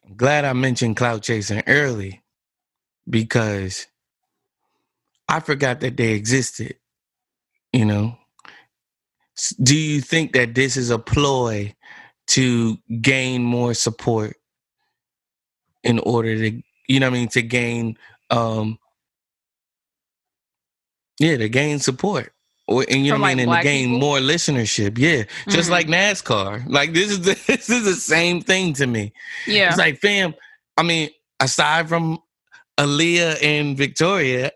I'm glad I mentioned clout chasing early because I forgot that they existed. You know, do you think that this is a ploy to gain more support in order to, you know, what I mean, to gain, um, yeah, to gain support. Or and you know what I mean, and to gain people? more listenership, yeah. Just Mhm. like NASCAR, like this is the, this is the same thing to me. Yeah. It's like, fam, I mean, aside from Aliya and Victoria,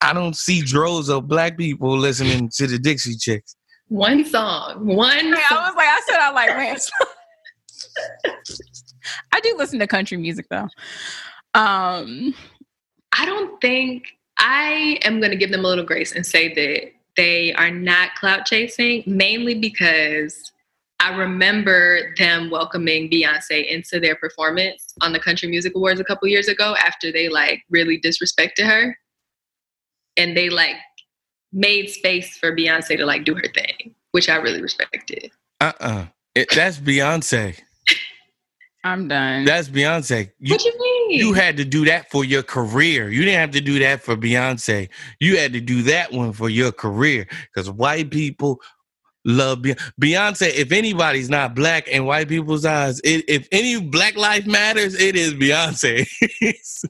I don't see droves of black people listening to the Dixie Chicks. One song. One I song. was like, I said I like Lance. I do listen to country music though. Um, I don't think I am going to give them a little grace and say that they are not clout chasing, mainly because I remember them welcoming Beyonce into their performance on the Country Music Awards a couple years ago after they like really disrespected her. And they like made space for Beyonce to like do her thing, which I really respected. Uh-uh. It, that's Beyonce. I'm done. That's Beyonce. You, what you mean? you had to do that for your career. You didn't have to do that for Beyonce. You had to do that one for your career because white people love Be- Beyonce. If anybody's not black in white people's eyes, it, if any Black Life Matters, it is Beyonce.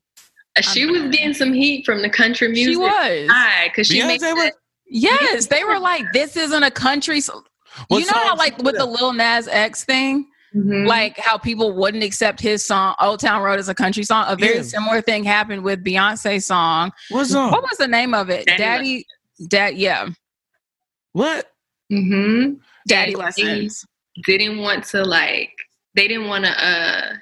she was getting some heat from the country music. she was. Hi, because she made Beyonce was- that, Yes, they were like, "This isn't a country." So, What you know how, like, with the? Lil Nas X thing, Mhm. like how people wouldn't accept his song "Old Town Road" as a country song. A very Yeah. similar thing happened with Beyonce's song. What song? What was the name of it? Daddy Daddy, Dad, yeah, What? Mhm. Daddy And Lessons. They didn't want to like. They didn't want to uh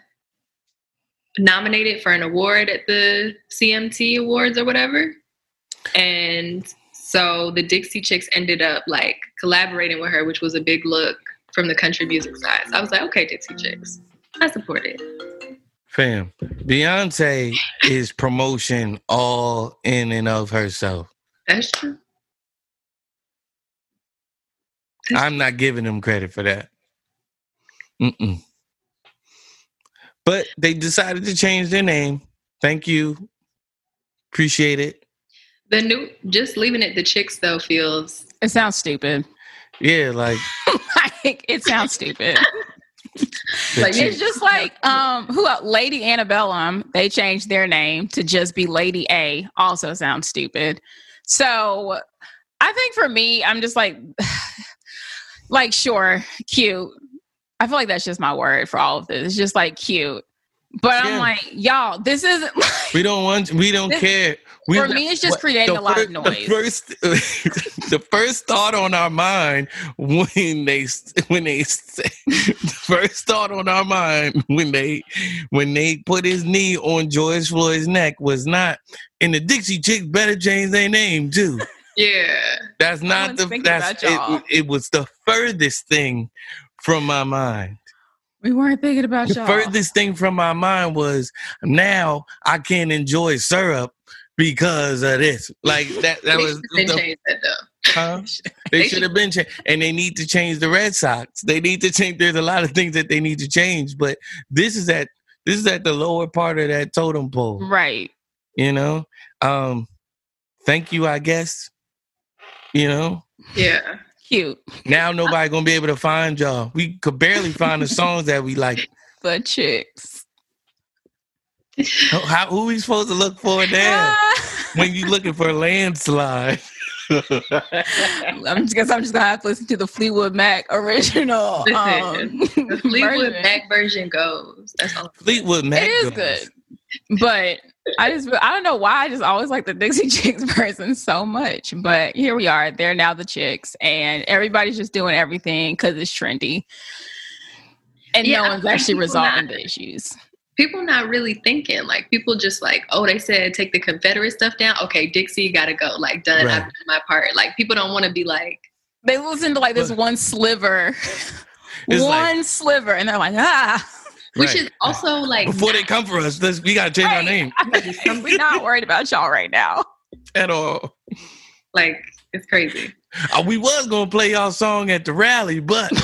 nominate it for an award at the CMT Awards or whatever, and so the Dixie Chicks ended up like collaborating with her, which was a big look from the country music side. So I was like, okay, Dixie Chicks, I support it. Fam, Beyonce is promotion all in and of herself. That's true. I'm not giving them credit for that. Mm-mm. But they decided to change their name. Thank you. Appreciate it. The new, just leaving it the chicks though feels It sounds stupid. Yeah, like like it sounds stupid. Like, It's just like um who else? Lady Antebellum, they changed their name to just be Lady A. Also sounds stupid. So I think for me, I'm just like like sure, cute. I feel like that's just my word for all of this. It's just like cute. But Yeah. I'm like, y'all, this isn't like we don't want we don't This- care. We, for me it's just creating a lot of noise. The first, the first thought on our mind when they when they the first thought on our mind when they when they put his knee on George Floyd's neck was not. And the Dixie Chicks better change their name too. yeah. That's not the. That's it, it. was the furthest thing from my mind. we weren't thinking about The y'all. furthest thing from my mind was now I can't enjoy syrup because of this. Like that. That was should the, changed that though. huh? They They should should- have been changed, and they need to change the Red Sox. They need to change. There's a lot of things that they need to change, but this is at this is at the lower part of that totem pole. right. You know. Um. Thank you, I guess. You know. Yeah. Cute. Now nobody gonna be able to find y'all. We could barely find the songs that we like. The chicks. How, how who we supposed to look for now Ah. when you looking for a landslide? I'm just guess I'm just gonna have to listen to the Fleetwood Mac original. Um, The Fleetwood version. Mac version goes. That's all. Fleetwood Mac. It is goes. good, but I just I don't know why I just always like the Dixie Chicks person so much. But here we are. They're now the chicks, and everybody's just doing everything because it's trendy, and Yeah, no one's actually resolving not- the issues. People not really thinking. Like people just like, oh, they said take the Confederate stuff down. Okay, Dixie gotta go. Like done. Right. I've done my part. Like people don't want to be like, They listen to like this one sliver, one like- sliver, and they're like, ah. Which Right. is also like Before they come for us, let's, we gotta change our name We're not worried about y'all right now. at all. like it's crazy. Uh, we was gonna play y'all song at the rally, but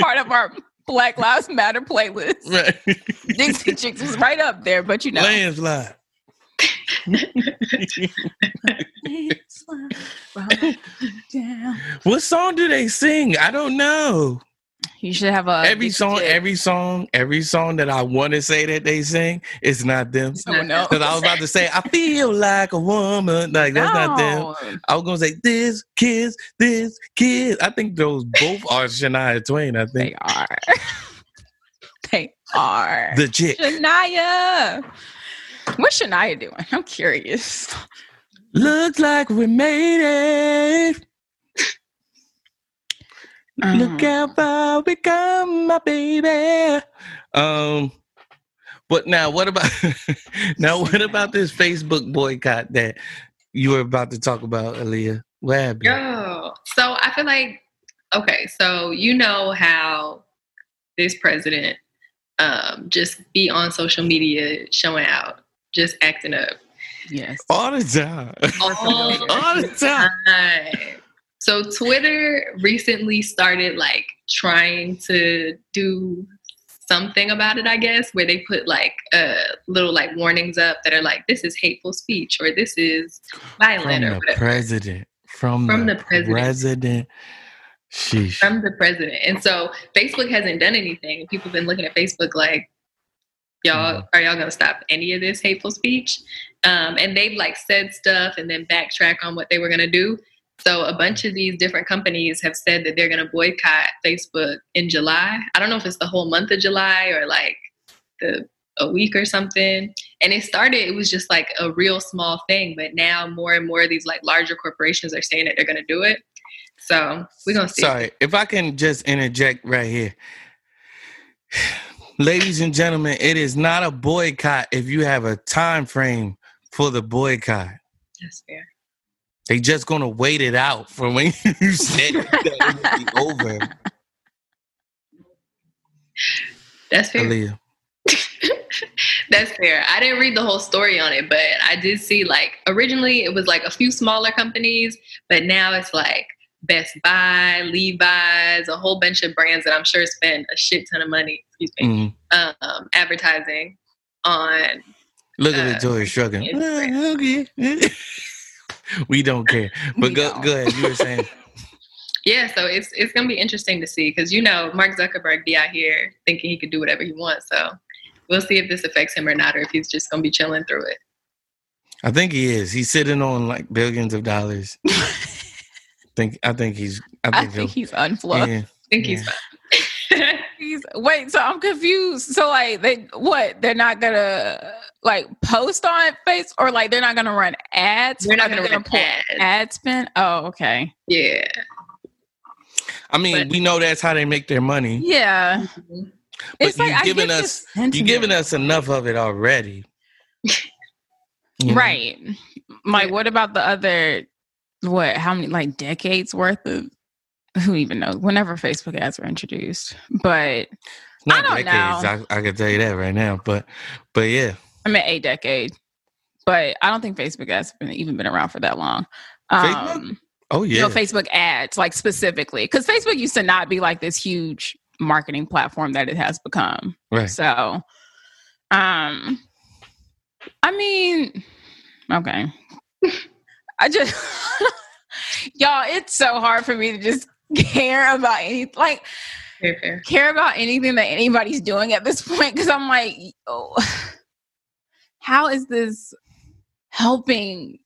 Part of our Black Lives Matter playlist. right. Dixie Chicks was right up there, but you know. landslide. What song do they sing? I don't know. You should have a every song, Chick. every song, every song that I want to say that they sing, it's not them. someone else. Because I was about to say, I feel like a woman. Like that's not them. I was gonna say this kids, this kid. I think those both are Shania Twain. I think They are. they are. the chick Shania. What's Shania doing? I'm curious. looks like we made it. Look Um, how far we come, my baby. Um, but now what about now? What about this Facebook boycott that you were about to talk about, Aliya? What happened? Yo, so I feel like okay, so you know how this president um just be on social media showing out, just acting up. Yes. All the time. All All the time. time. So Twitter recently started like trying to do something about it, I guess, where they put like uh little like warnings up that are like this is hateful speech or this is violent From or the whatever. president. From, From the, the president. president. Sheesh. from the president. And so Facebook hasn't done anything. People have been looking at Facebook like, Y'all, are y'all gonna stop any of this hateful speech? Um, and they've like said stuff and then backtrack on what they were gonna do. So a bunch of these different companies have said that they're gonna boycott Facebook in July. I don't know if it's the whole month of July or like the a week or something. And it started, it was just like a real small thing, but now more and more of these like larger corporations are saying that they're gonna do it. So we're gonna see. Sorry, if I can just interject right here. Ladies and gentlemen, it is not a boycott if you have a time frame for the boycott. That's fair. They just gonna wait it out for when you said that it would be over. That's fair. Aliya. That's fair. I didn't read the whole story on it, but I did see like originally it was like a few smaller companies, but now it's like Best Buy, Levi's, a whole bunch of brands that I'm sure spend a shit ton of money, excuse me, Mhm. um, advertising on. Look at the Victoria shrugging. Instagram. "Ah, okay. We don't care. But We go don't. go ahead. You were saying Yeah, so it's it's gonna be interesting to see because you know Mark Zuckerberg be out here thinking he could do whatever he wants. So we'll see if this affects him or not, or if he's just gonna be chilling through it. I think he is. He's sitting on like billions of dollars. think I think he's I I think, think he's unfluffed. yeah. I think he's fine. He's, wait, so I'm confused. So like they what? They're not gonna like post on face or like they're not gonna run ads? They're not Are they gonna run ads. ad spend? Oh, okay. yeah. I mean, But- we know that's how they make their money. Yeah. Mhm. It's But like you I giving get us- the You're giving us enough of it already. You know? right. Like, Yeah. what about the other? What? How many? Like decades worth of? Who even knows? Whenever Facebook ads were introduced, but Not don't decades. I, I can tell you that right now. But but yeah. I mean a decade. But I don't think Facebook ads have been, even been around for that long. Um, Oh you yeah. know, Facebook ads, like specifically, because Facebook used to not be like this huge marketing platform that it has become. right. So, um, I mean, okay. I just, y'all, it's so hard for me to just care about any, like, Fair, fair. care about anything that anybody's doing at this point because I'm like, oh, how is this helping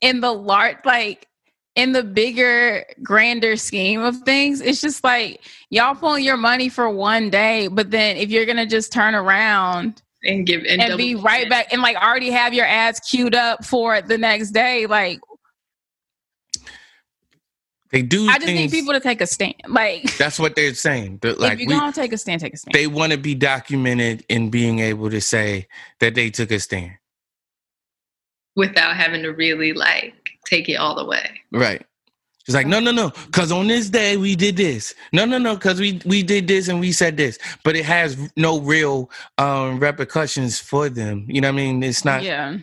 in the large, like, in the bigger, grander scheme of things? It's just like y'all pulling your money for one day, but then if you're gonna just turn around And give and, and be right back and like already have your ads queued up for the next day, like They do I just things, need people to take a stand. Like, that's what they're saying. That, if like you're we, gonna take a stand, take a stand. they want to be documented in being able to say that they took a stand. without having to really like take it all the way. Right. It's like, no, no, no, because on this day we did this. No, no, no, because we we did this and we said this. But it has no real um repercussions for them. You know what I mean? It's not yeah.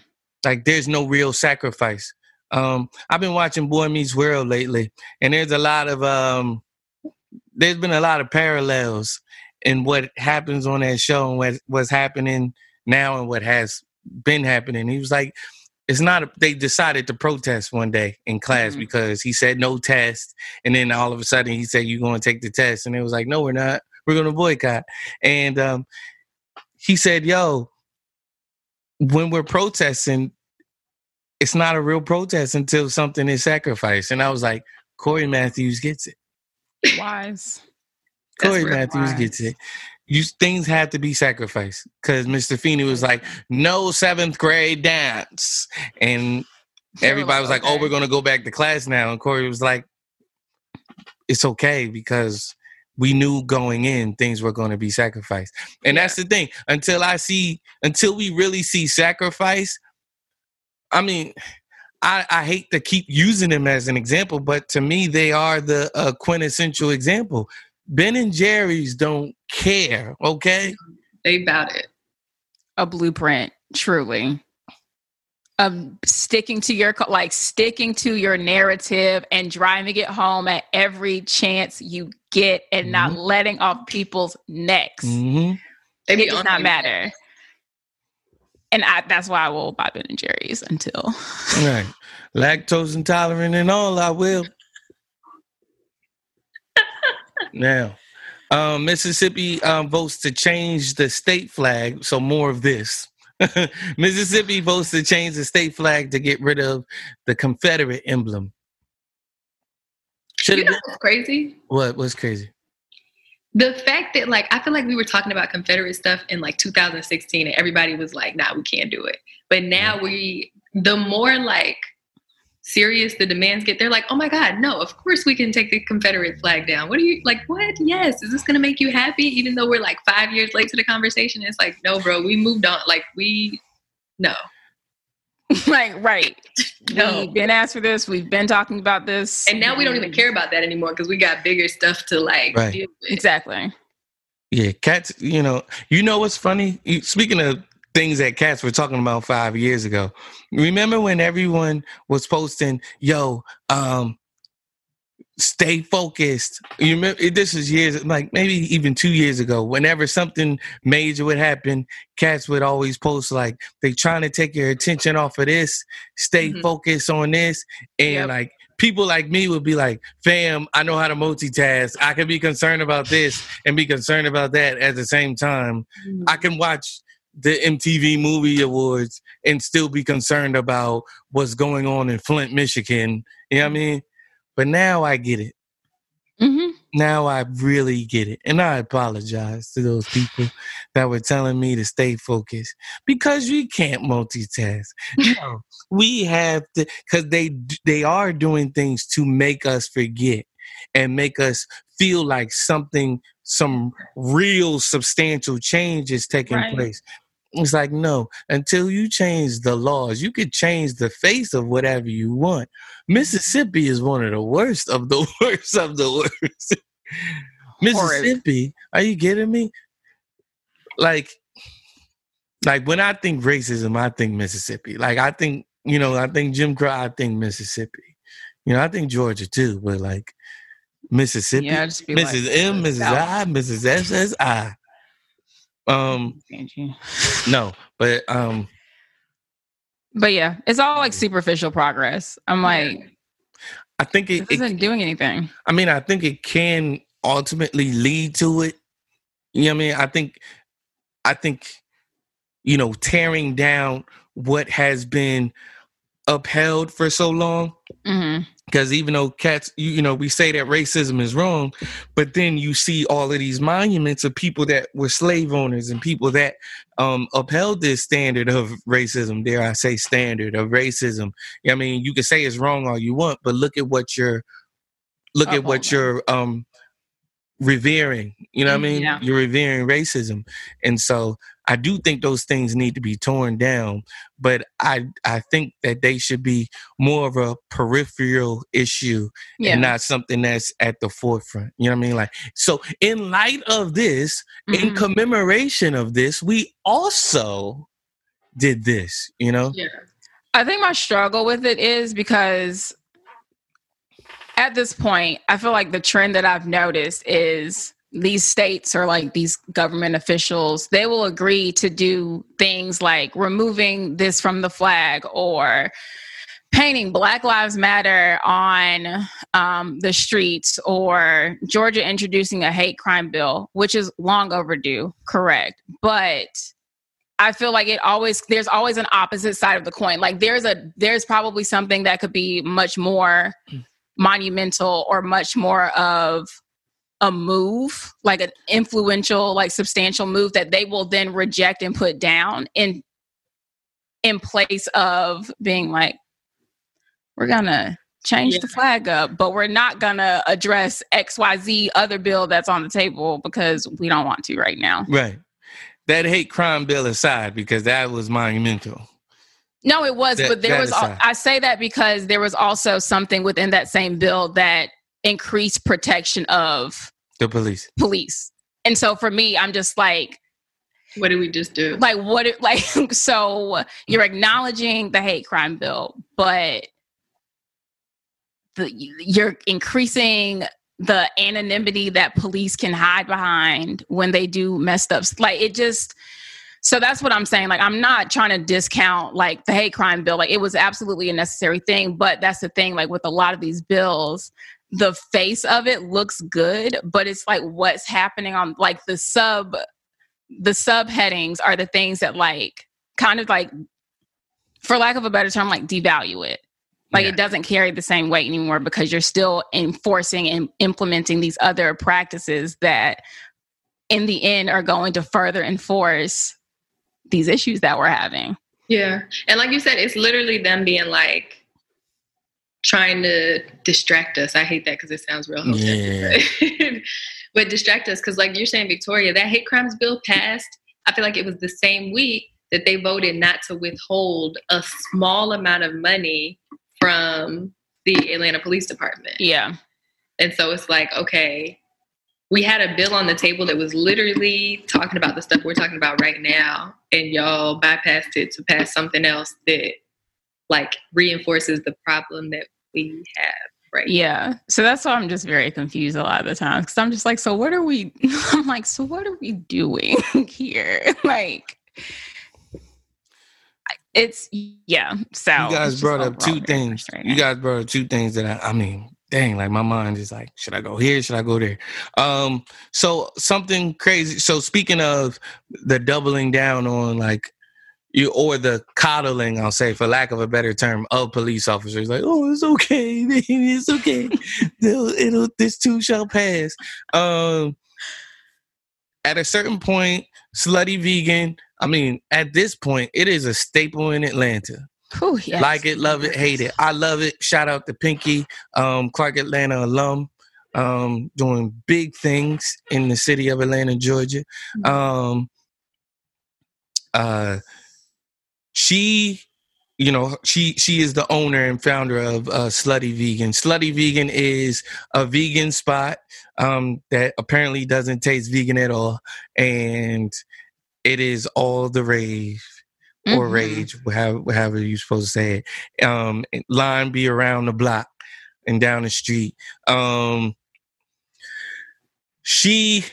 like there's no real sacrifice. Um, I've been watching Boy Meets World lately, and there's a lot of um there's been a lot of parallels in what happens on that show and what what's happening now and what has been happening. He was like, it's not. A, they decided to protest one day in class Mhm. because he said no test, and then all of a sudden he said you're going to take the test, and it was like, no, we're not. We're going to boycott. And um, he said, yo, when we're protesting, it's not a real protest until something is sacrificed. And I was like, Cory Matthews gets it. Wise. Cory Matthews wise. gets it. You things have to be sacrificed because Mr. Feeney was like, no seventh grade dance, and everybody was like, oh, we're gonna go back to class now, and Cory was like, it's okay because we knew going in things were going to be sacrificed, and that's the thing. Until I see, until we really see sacrifice, I mean. I, I hate to keep using them as an example, but to me, they are the uh, quintessential example. Ben and Jerry's don't care, okay? They about it. a blueprint, truly. Of sticking to your like sticking to your narrative and driving it home at every chance you get and not letting off people's necks. Mm-hmm. They It does not you. matter. And I, that's why I will buy Ben and Jerry's until Right. Lactose intolerant and all, I will. now, Um, Mississippi um, votes to change the state flag. So more of this. Mississippi votes to change the state flag to get rid of the Confederate emblem. Should You have know what's crazy? what? was crazy? The fact that like I feel like we were talking about Confederate stuff in like 2016 and everybody was like, nah, we can't do it. But now we the more like serious the demands get, they're like, oh my God, no, of course we can take the Confederate flag down. What are you like, what? Yes, is this gonna make you happy? Even though we're like five years late to the conversation, it's like, no, bro, we moved on. Like we no. like, right. No. We've been asked for this. We've been talking about this. And now we don't even care about that anymore because we got bigger stuff to like Right. deal with. Exactly. Yeah, cats. You know, you know what's funny? Speaking of things that cats were talking about five years ago, remember when everyone was posting, "Yo, um, stay focused." You remember? This is years, like maybe even two years ago. Whenever something major would happen, cats would always post like, "They trying to take your attention off of this. Stay Mhm. focused on this," and Yep. like. People like me would be like, fam, I know how to multitask. I can be concerned about this and be concerned about that at the same time. I can watch the MTV Movie Awards and still be concerned about what's going on in Flint, Michigan. You know what I mean? But now I get it. hmm Now I really get it. And I apologize to those people that were telling me to stay focused because we can't multitask. No, we have to because they they are doing things to make us forget and make us feel like something some real substantial change is taking Right. place. It's like no, until you change the laws, you could change the face of whatever you want. Mississippi is one of the worst of the worst of the worst. Mississippi, are you kidding me? Like, like when I think racism, I think Mississippi. Like I think, you know, I think Jim Crow, I think Mississippi. You know, I think Georgia too, but like Mississippi, Yeah, Mrs. like, M, Mrs. I, Mrs. SSI. Um, no, but um, But yeah, it's all like superficial progress. I'm like, I think it, it isn't doing anything. I mean, I think it can ultimately lead to it. You know what I mean? I think, I think, you know, tearing down what has been upheld for so long. hmm Because even though cats, you, you know, we say that racism is wrong, but then you see all of these monuments of people that were slave owners and people that um, upheld this standard of racism. Dare I say, standard of racism? I mean, you can say it's wrong all you want, but look at what you're, look at what you're um, revering. You know what I mean? Yeah. You're revering racism, and so I do think those things need to be torn down. But I I think that they should be more of a peripheral issue Yeah. and not something that's at the forefront. You know what I mean? Like so in light of this, in Mhm. commemoration of this, we also did this, you know? Yeah. I think my struggle with it is because at this point, I feel like the trend that I've noticed is these states or like these government officials, they will agree to do things like removing this from the flag or painting Black Lives Matter on um, the streets or Georgia introducing a hate crime bill, which is long overdue, correct. But I feel like it always there's always an opposite side of the coin. Like there's a there's probably something that could be much more monumental or much more of a move, like an influential, like substantial move that they will then reject and put down in in place of being like, we're gonna change the flag up, but we're not gonna address XYZ other bill that's on the table because we don't want to right now. Right. That hate crime bill aside, because that was monumental. No, it was, That- but there was. Al- I say that because there was also something within that same bill that increased protection of The police. police. And so for me, I'm just like, What did we just do? like what? It, like so, you're acknowledging the hate crime bill, but the, you're increasing the anonymity that police can hide behind when they do messed up. Like it just. So that's what I'm saying. Like, I'm not trying to discount like the hate crime bill. Like, it was absolutely a necessary thing. But that's the thing. Like, with a lot of these bills, the face of it looks good, but it's like what's happening on like the sub the subheadings are the things that like kind of like for lack of a better term like devalue it like Yeah. it doesn't carry the same weight anymore because you're still enforcing and implementing these other practices that in the end are going to further enforce these issues that we're having Yeah. And like you said, it's literally them being like trying to distract us. I hate that because it sounds real hopeless. but distract us because like you're saying, Victoria, that hate crimes bill passed. I feel like it was the same week that they voted not to withhold a small amount of money from the Atlanta Police Department. yeah And so it's like, okay, we had a bill on the table that was literally talking about the stuff we're talking about right now, and y'all bypassed it to pass something else that like reinforces the problem that we have right Yeah. So that's why I'm just very confused a lot of the times because I'm just like, so what are we? I'm like, so what are we doing here? like, it's yeah. So you guys brought up two things. frustrating. You guys brought up two things that I, I mean, dang, like my mind is like, should I go here? Should I go there? Um, so something crazy. So speaking of the doubling down on like you or the coddling, I'll say, for lack of a better term, of police officers, like, oh, it's okay, man, it's okay. They'll, it'll this too shall pass. Um, at a certain point, slutty vegan. I mean, at this point, it is a staple in Atlanta. Whew, yes. Like it, love it, hate it. I love it. Shout out to Pinky, um, Clark Atlanta alum, um, doing big things in the city of Atlanta, Georgia. Um, uh, she, you know, she she is the owner and founder of uh, Slutty Vegan. Slutty Vegan is a vegan spot um, that apparently doesn't taste vegan at all, and it is all the rave or rage, however, however you're supposed to say it. Um, line be around the block and down the street. Um, she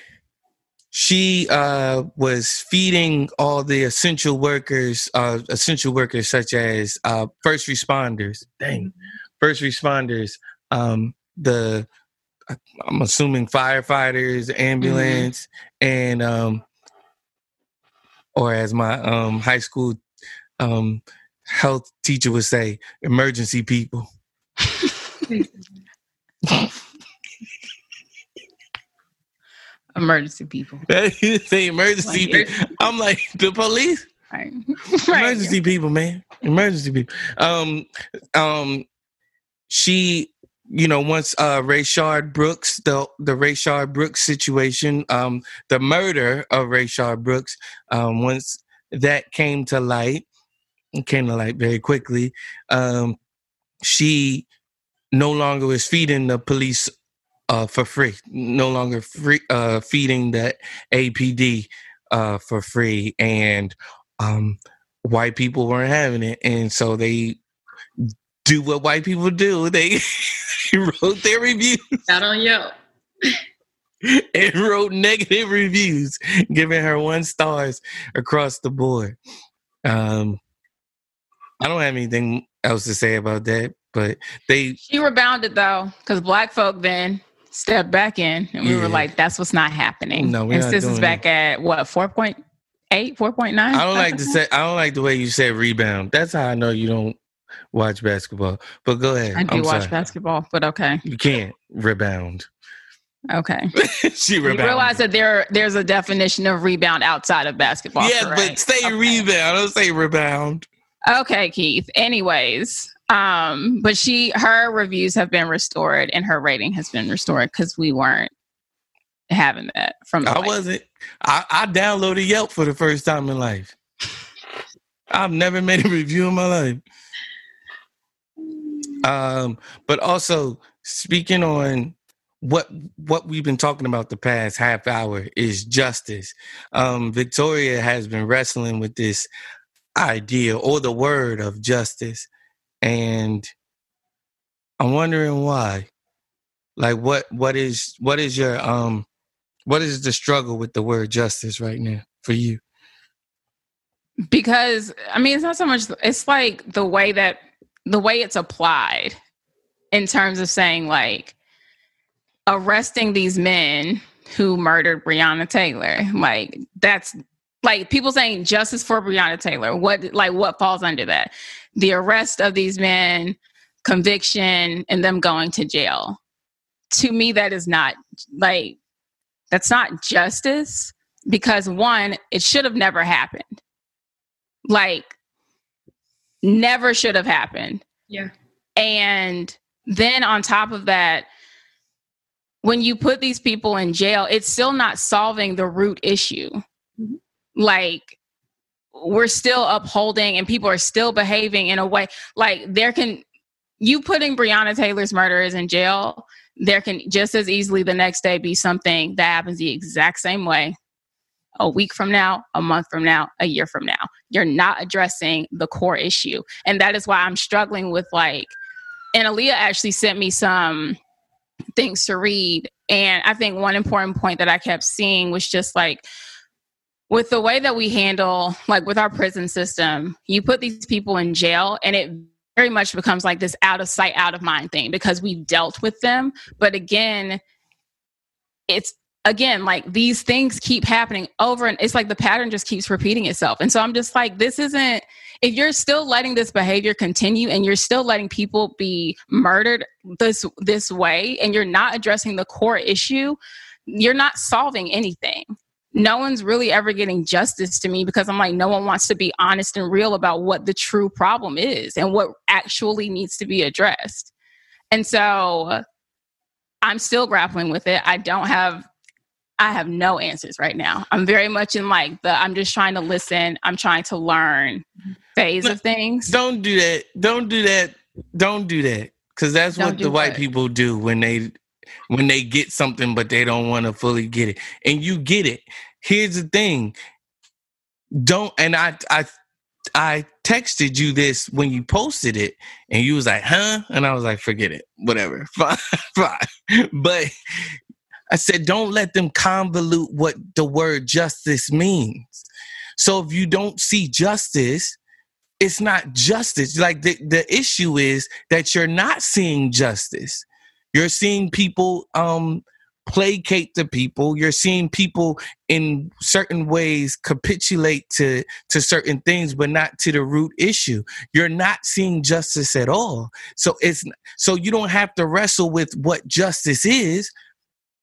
she uh, was feeding all the essential workers, uh, essential workers such as uh, first responders. Dang, first responders. Um, the I'm assuming firefighters, ambulance, and um, or as my um, high school um, health teacher would say, emergency people. emergency people. say emergency. People. I'm like the police. Right. Emergency people, man. Emergency people. Um, um, she, you know, once uh Rayshard Brooks, the the Rayshard Brooks situation, um, the murder of Rayshard Brooks, um, once that came to light, came to light very quickly. Um, she no longer was feeding the police uh, for free. No longer free uh, feeding the APD uh, for free, and um, white people weren't having it, and so they do what white people do. They wrote their review out on Yelp. and wrote negative reviews, giving her one stars across the board. Um, I don't have anything else to say about that, but they She rebounded though, because black folk then stepped back in and we Yeah. were like, that's what's not happening. No, we're and not sis is back at what, 4.8, 4.9? I don't like to say I don't like the way you said rebound. That's how I know you don't watch basketball. But go ahead. I do I'm watch sorry. basketball, but okay. You can't rebound. Okay. she You realize that there there's a definition of rebound outside of basketball. Yeah, correct? but say Okay. rebound. Don't say rebound. Okay, Keith. Anyways, um, but she her reviews have been restored and her rating has been restored because we weren't having that from the I white- wasn't. I, I downloaded Yelp for the first time in life. I've never made a review in my life. Um, but also speaking on what what we've been talking about the past half hour is justice. Um, Victoria has been wrestling with this idea or the word of justice, and I'm wondering why. Like, what what is what is your um what is the struggle with the word justice right now for you? because I mean it's not so much it's like the way that the way it's applied in terms of saying like arresting these men who murdered Breonna Taylor. Like that's like people saying justice for Breonna Taylor. What like what falls under that? The arrest of these men, conviction, and them going to jail. To me, that is not like that's not justice because one, it should have never happened. Like never should have happened. Yeah. And then on top of that, when you put these people in jail, it's still not solving the root issue. Mhm. Like, we're still upholding and people are still behaving in a way like there can you putting Breonna Taylor's murderers in jail, there can just as easily the next day be something that happens the exact same way a week from now, a month from now, a year from now. You're not addressing the core issue. And that is why I'm struggling with like, and Aliya actually sent me some things to read. And I think one important point that I kept seeing was just like, with the way that we handle, like with our prison system, you put these people in jail and it very much becomes like this out of sight, out of mind thing because we've dealt with them. But again, it's again like these things keep happening over and it's like the pattern just keeps repeating itself. And so I'm just like, this isn't if you're still letting this behavior continue and you're still letting people be murdered this this way and you're not addressing the core issue, you're not solving anything no one's really ever getting justice to me because I'm like, no one wants to be honest and real about what the true problem is and what actually needs to be addressed. And so I'm still grappling with it. I don't have I have no answers right now. I'm very much in like the I'm just trying to listen, I'm trying to learn phase of things. Don't do that. Don't do that. Don't do that. Cause that's Don't what the white what? people do when they when they get something but they don't want to fully get it. And you get it. Here's the thing. Don't and I I I texted you this when you posted it and you was like, huh? And I was like, forget it. Whatever. Fine. Fine. But I said, don't let them convolute what the word justice means. So if you don't see justice, it's not justice. Like the, the issue is that you're not seeing justice. You're seeing people um placate the people. You're seeing people in certain ways capitulate to to certain things, but not to the root issue. You're not seeing justice at all. So it's so you don't have to wrestle with what justice is.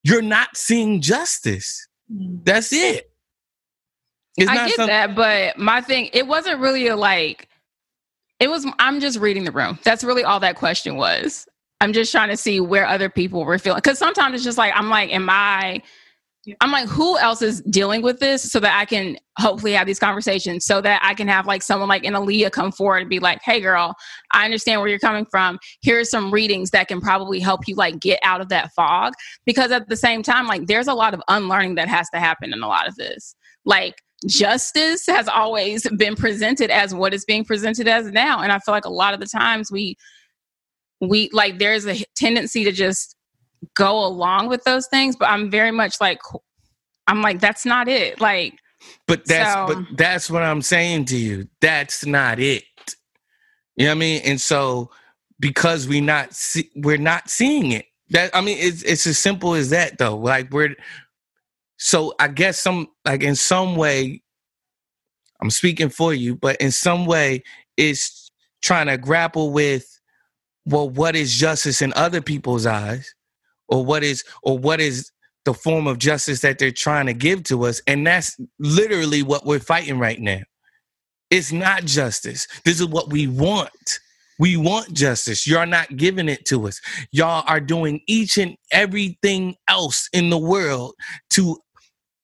You're not seeing justice. Mm. That's it. It's I get some- that, but my thing, it wasn't really a like, it was, I'm just reading the room. That's really all that question was. I'm just trying to see where other people were feeling. Cause sometimes it's just like, I'm like, am I. I'm like, who else is dealing with this so that I can hopefully have these conversations so that I can have like someone like an Aliya come forward and be like, hey girl, I understand where you're coming from. Here's some readings that can probably help you like get out of that fog. Because at the same time, like there's a lot of unlearning that has to happen in a lot of this. Like justice has always been presented as what is being presented as now. And I feel like a lot of the times we we like there's a tendency to just go along with those things, but I'm very much like I'm like, that's not it. Like But that's So- but that's what I'm saying to you. That's not it. You know what I mean? And so because we not see, we're not seeing it. That I mean, it's it's as simple as that though. Like we're so I guess some like in some way, I'm speaking for you, but in some way, it's trying to grapple with well, what is justice in other people's eyes, or what is or what is the form of justice that they're trying to give to us. And that's literally what we're fighting right now. It's not justice. This is what we want. We want justice. You're not giving it to us. Y'all are doing each and everything else in the world to,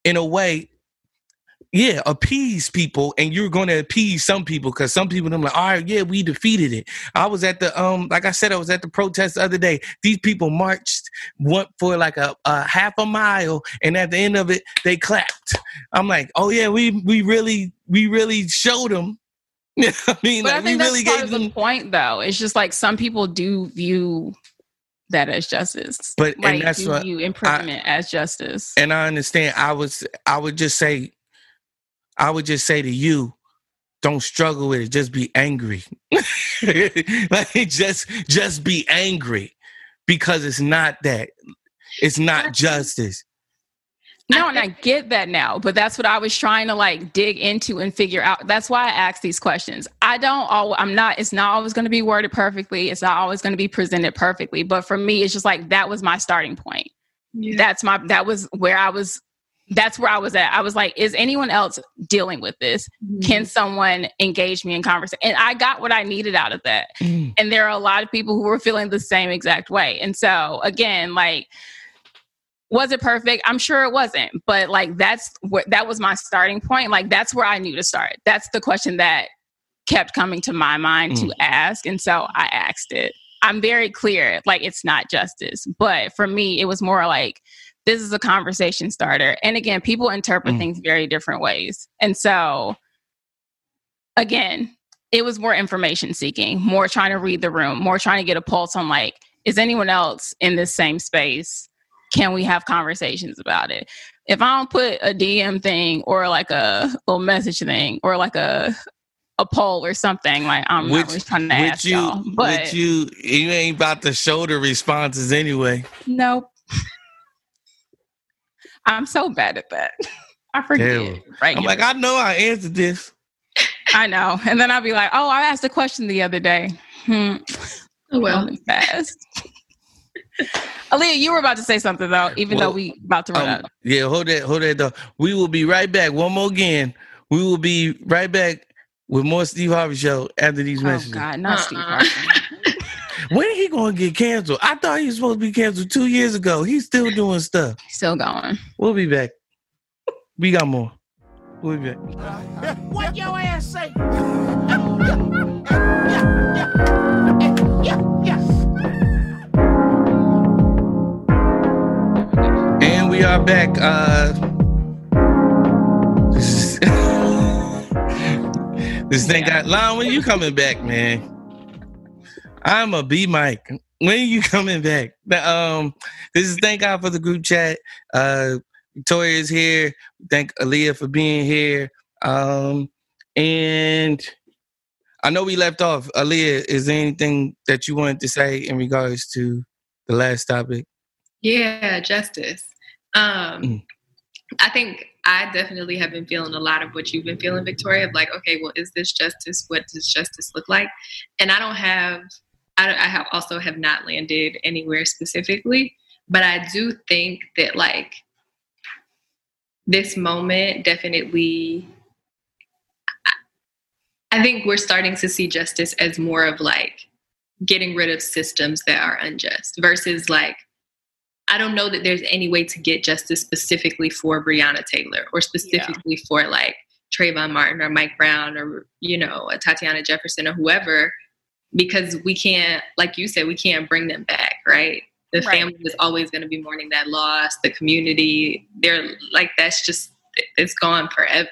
in a way, yeah, appease people, and you're going to appease some people because some people, I'm like, all right, yeah, we defeated it. I was at the um, like I said, I was at the protest the other day. These people marched, went for like a, a half a mile, and at the end of it, they clapped. I'm like, oh yeah, we we really we really showed them. I mean, but like, I think we that's really part gave of the them. point though. It's just like some people do view that as justice. But- and that's do what view imprisonment as justice. And I understand. I was I would just say, I would just say to you, don't struggle with it. Just be angry. like just just be angry because it's not that. it's not justice. No, and I get that now, but that's what I was trying to like dig into and figure out. That's why I ask these questions. I don't all I'm not it's not always going to be worded perfectly. It's not always going to be presented perfectly, but for me it's just like that was my starting point. Yeah. That's my that was where I was that's where I was at. I was like, is anyone else dealing with this? Can someone engage me in conversation? And I got what I needed out of that. Mm. And there are a lot of people who were feeling the same exact way. And so again, like was it perfect? I'm sure it wasn't, but like that's where that was my starting point. Like that's where I knew to start. That's the question that kept coming to my mind to ask. And so I asked it. I'm very clear, like it's not justice. But for me, it was more like this is a conversation starter. And again, people interpret Mm. things very different ways. And so again, it was more information seeking, more trying to read the room, more trying to get a pulse on like, is anyone else in this same space? Can we have conversations about it? If I don't put a DM thing or like a little message thing or like a a poll or something, like I'm not really trying to ask you, y'all. But you, you ain't about to show the responses anyway. nope. I'm so bad at that. I forget. Damn. Right. I'm like, I know I answered this. I know. And then I'll be like, oh, I asked a question the other day. Hmm. Oh, well, Well, fast. Aliya, you were about to say something though, even Well, though we about to run Um, out. yeah, hold that, hold that though. We will be right back. One more again. We will be right back with more Steve Harvey show after these Oh messages. God, not Steve Uh-uh. Harvey. When he gonna get canceled? I thought he was supposed to be canceled two years ago. He's still doing stuff. Still going. We'll be back. We got more. We'll be back. What your ass say? And we are back. Uh, this, is- this thing got Lon. When you coming back, man? I'm a B Mike. When you coming back? Um, this is thank God for the group chat. Uh, Victoria is here. Thank Aliya for being here. Um, and I know we left off. Aliya, is there anything that you wanted to say in regards to the last topic? Yeah, justice. Um, Mm. I think I definitely have been feeling a lot of what you've been feeling, Victoria. Of like, okay, well, is this justice? What does justice look like? And I don't have, I, I have also have not landed anywhere specifically, but I do think that like this moment definitely. I- I think we're starting to see justice as more of like getting rid of systems that are unjust versus like I don't know that there's any way to get justice specifically for Breonna Taylor or specifically for like Trayvon Martin or Mike Brown or you know Tatiana Jefferson or whoever because we can't like you said we can't bring them back right the Right. family is always going to be mourning that loss the community they're like that's just it's gone forever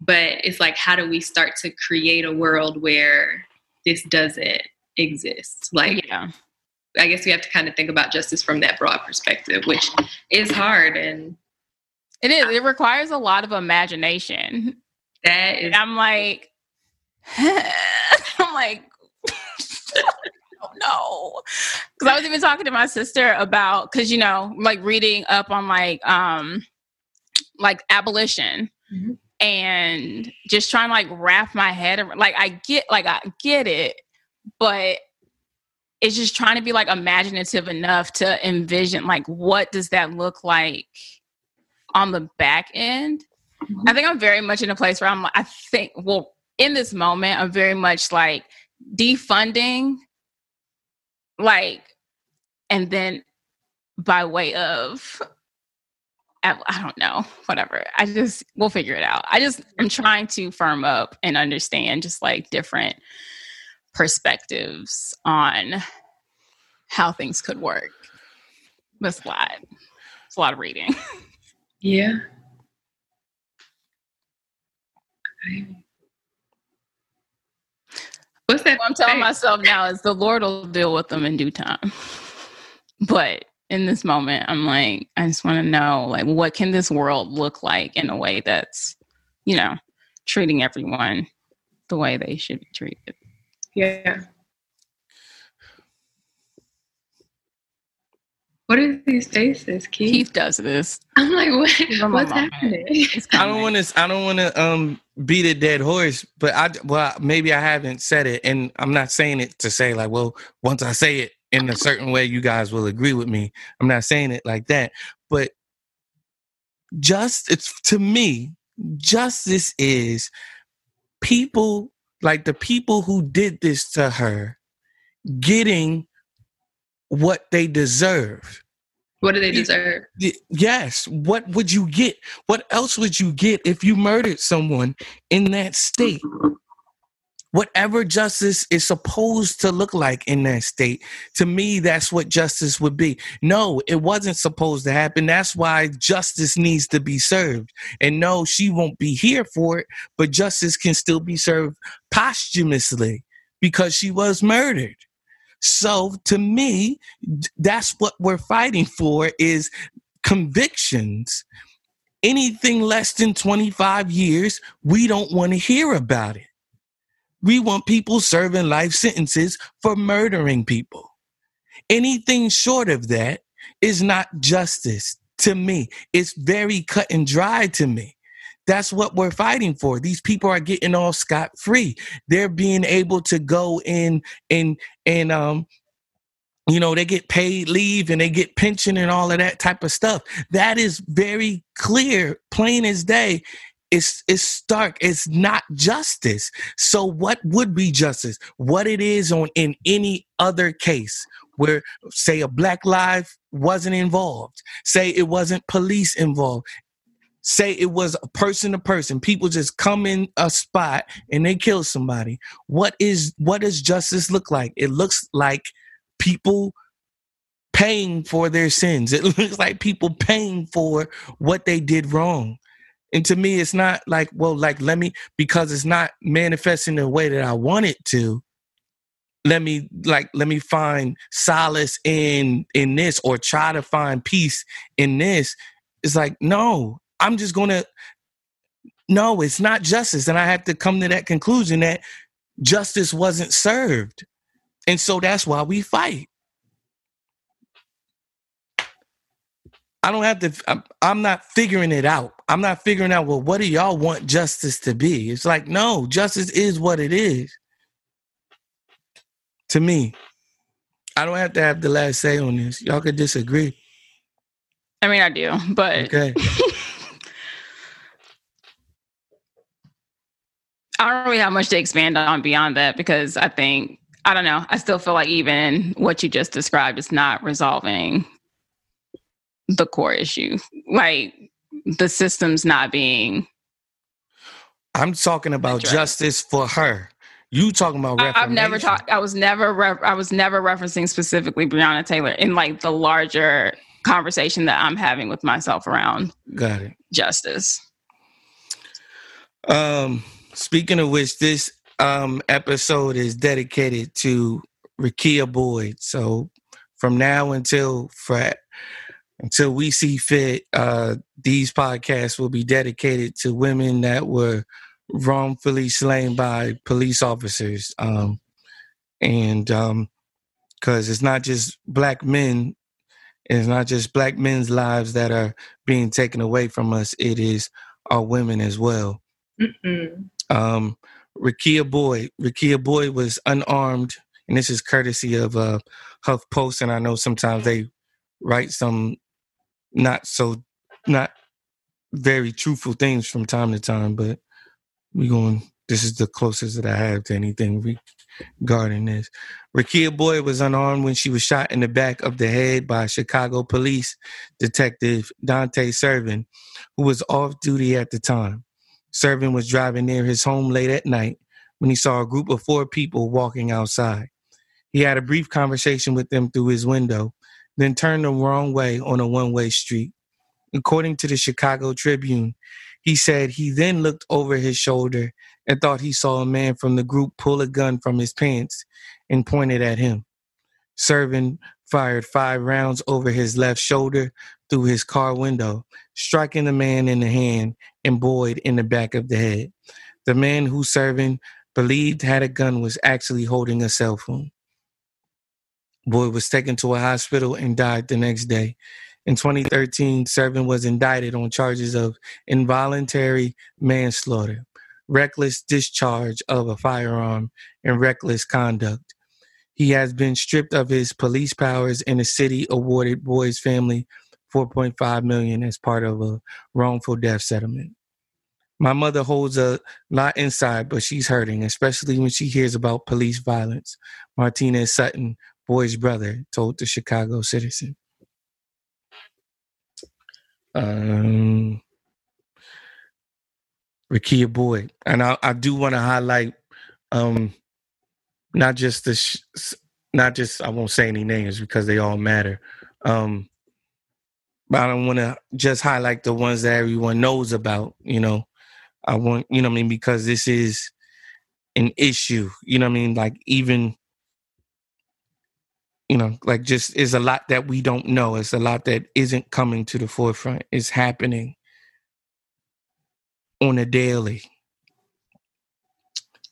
but it's like how do we start to create a world where this doesn't exist like yeah. I guess we have to kind of think about justice from that broad perspective, which is hard. And It is. It requires a lot of imagination. that is, And I'm like, I'm like, no. Because I was even talking to my sister about, because you know, like reading up on like, um, like abolition, Mhm. and just trying to like wrap my head around. Like I get, like I get it, but it's just trying to be like imaginative enough to envision like what does that look like on the back end. I think I'm very much in a place where I'm like, I think, well, in this moment, I'm very much like defunding, like, and then by way of, I, I don't know, whatever. I just, we'll figure it out. I just, I'm trying to firm up and understand just like different perspectives on how things could work. That's a lot. It's a lot of reading. yeah. What's that? What I'm telling myself now is the Lord will deal with them in due time. But in this moment, I'm like, I just want to know, like, what can this world look like in a way that's, you know, treating everyone the way they should be treated. Yeah. What are these faces, Keith? Keith does this. I'm like, what, what's happening? I don't want to. I don't want to um beat a dead horse, but I well maybe I haven't said it, and I'm not saying it to say like, well, once I say it in a certain way, you guys will agree with me. I'm not saying it like that, but just it's to me, justice is people like the people who did this to her getting what they deserve. What do they deserve? Yes. What would you get? What else would you get if you murdered someone in that state? Whatever justice is supposed to look like in that state, to me, that's what justice would be. No, it wasn't supposed to happen. That's why justice needs to be served. And no, she won't be here for it, but justice can still be served posthumously because she was murdered. So to me, that's what we're fighting for is convictions. Anything less than 25 years, we don't want to hear about it. We want people serving life sentences for murdering people. Anything short of that is not justice to me. It's very cut and dry to me. That's what we're fighting for. These people are getting all scot free. They're being able to go in and and um you know they get paid leave and they get pension and all of that type of stuff. That is very clear plain as day. It's it's stark. It's not justice. So what would be justice? What it is on in any other case where say a black life wasn't involved say it wasn't police involved say it was a person to person. People just come in a spot and they kill somebody. What is what does justice look like? It looks like people paying for their sins. It looks like people paying for what they did wrong. And to me it's not like well like let me because it's not manifesting the way that i want it to let me like let me find solace in in this or try to find peace in this. It's like no i'm just gonna no it's not justice. And i have to come to that conclusion that justice wasn't served. And so that's why we fight. I don't have to i'm, I'm not figuring it out. I'm not figuring out well what do y'all want justice to be? It's like no justice is what it is. To me i don't have to have the last say on this. Y'all could disagree. I mean, I do, but okay I don't really have much to expand on beyond that because I think I don't know. I still feel like even what you just described is not resolving the core issue. Like the system's not being. i'm talking about right. justice for her you talking about I, I've never talked. I was never. Ref, I was never referencing specifically Breonna Taylor in like the larger conversation that I'm having with myself around got it justice. Um, speaking of which, this um episode is dedicated to Rekia Boyd. So from now until until we see fit, uh, these podcasts will be dedicated to women that were wrongfully slain by police officers. Um, and um, because it's not just black men, it's not just black men's lives that are being taken away from us. It is our women as well Mm-mm. Um, Rekia Boyd. Rekia Boyd was unarmed, and this is courtesy of uh, HuffPost. And I know sometimes they write some not so not very truthful things from time to time, but we going. This is the closest that I have to anything regarding this. Rekia Boyd was unarmed when she was shot in the back of the head by Chicago police detective Dante Servin, who was off duty at the time. Servin was driving near his home late at night when he saw a group of four people walking outside. He had a brief conversation with them through his window, then turned the wrong way on a one way street. According to the Chicago Tribune, he said he then looked over his shoulder and thought he saw a man from the group pull a gun from his pants and pointed at him. Servin fired five rounds over his left shoulder through his car window, striking the man in the hand and Boyd in the back of the head. The man who Servin believed had a gun was actually holding a cell phone. Boy was taken to a hospital and died the next day. In 2013, Servin was indicted on charges of involuntary manslaughter, reckless discharge of a firearm, and reckless conduct. He has been stripped of his police powers, and the city awarded Boyd's family 4.5 million as part of a wrongful death settlement. My mother holds a lot inside, but she's hurting, especially when she hears about police violence. Martinez Sutton, Boy's brother, told the Chicago Citizen. Um, Rekia Boyd, and I, I do want to highlight, um, not just the, sh- not just I won't say any names because they all matter. Um, but I don't want to just highlight the ones that everyone knows about. You know, I want you know I mean because this is an issue. You know what I mean, like even you know, like just is a lot that we don't know. It's a lot that isn't coming to the forefront. It's happening on a daily.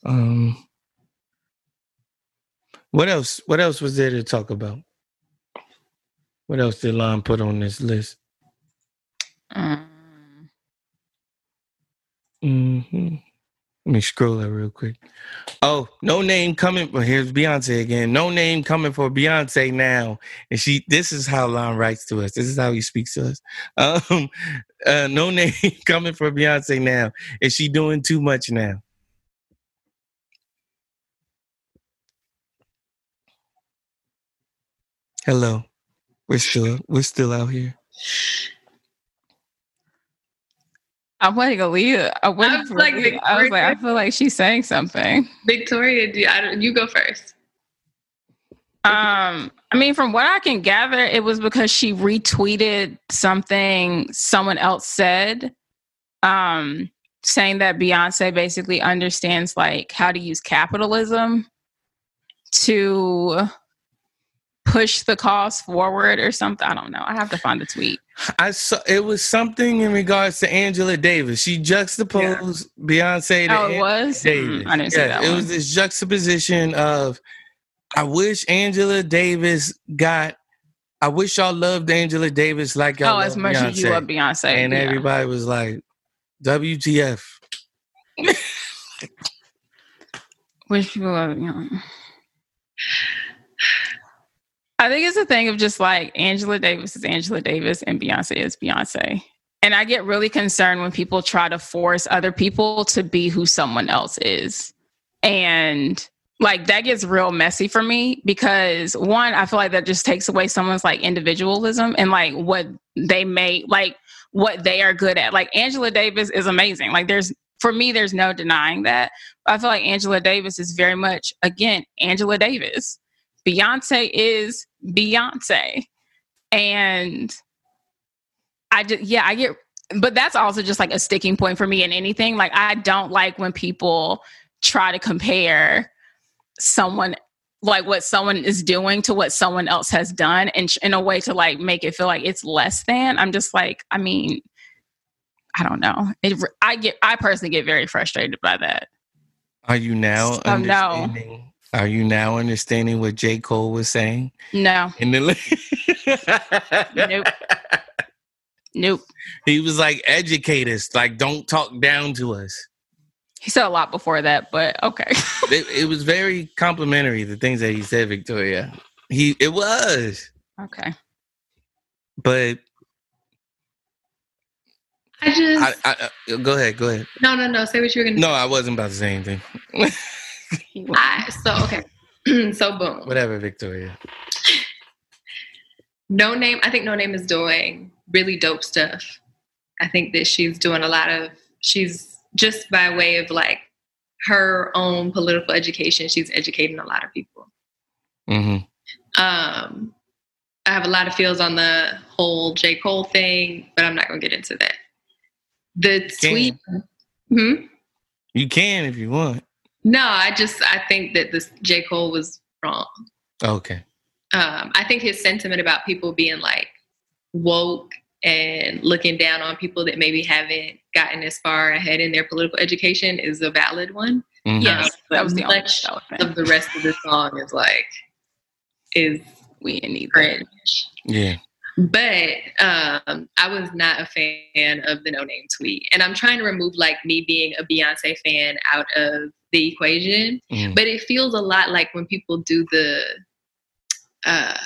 Um what else what else was there to talk about? What else did Lon put on this list? Mm. hmm Let me scroll that real quick. Oh, NoName coming. Well, here's Beyonce again. NoName coming for Beyonce now. And she, this is how Lon writes to us. This is how he speaks to us. Um, uh, NoName coming for Beyonce now. Is she doing too much now? Hello. We're still we're still out here. I'm waiting to leave. I'm waiting was for like, Leah. I was like, I feel like she's saying something. Victoria, do I don't, you go first. Um, I mean, from what I can gather, it was because she retweeted something someone else said, um, saying that Beyonce basically understands like how to use capitalism to push the cause forward or something. I don't know. I have to find the tweet. I saw it was something in regards to Angela Davis. She juxtaposed Beyonce to Oh, it was. Davis. Mm, I didn't see that it one. was this juxtaposition of I wish Angela Davis got I wish y'all loved Angela Davis like y'all oh, as much Beyonce. as you love Beyonce, and yeah. everybody was like, WTF. Which people love, you know. I think it's a thing of just like Angela Davis is Angela Davis and Beyonce is Beyonce. And I get really concerned when people try to force other people to be who someone else is. And like that gets real messy for me because one, I feel like that just takes away someone's like individualism and like what they may like what they are good at. Like Angela Davis is amazing. Like there's for me, there's no denying that. I feel like Angela Davis is very much, again, Angela Davis. Beyonce is Beyonce. And I just, yeah, I get, but that's also just like a sticking point for me in anything. Like, I don't like when people try to compare someone, like what someone is doing to what someone else has done and in a way to like make it feel like it's less than. I'm just like, I mean, I don't know. It, I get, I personally get very frustrated by that. Are you now no. Understanding? Are you now understanding what J. Cole was saying? No, In the Nope. nope. He was like, educate us, like don't talk down to us. He said a lot before that, but okay. It, it was very complimentary, the things that he said, Victoria. He it was. okay. But I just I, I, I go ahead, go ahead. no no no. Say what you were gonna. No, I wasn't about to say anything. I so okay. so boom. Whatever, Victoria. NoName. I think NoName is doing really dope stuff. I think that she's doing a lot of. She's just by way of like her own political education. She's educating a lot of people. Mm-hmm. Um, I have a lot of feels on the whole J Cole thing, but I'm not going to get into that. The tweet. Hmm? You can if you want. No, I just I think that this J Cole was wrong. Okay. um, I think his sentiment about people being like woke and looking down on people that maybe haven't gotten as far ahead in their political education is a valid one. Mhm. Yes, but that was the only much thing. Of the rest of the song is like is We didn't need cringe. Yeah. But um, I was not a fan of the NoName tweet. And I'm trying to remove like me being a Beyonce fan out of the equation. Mm. But it feels a lot like when people do the uh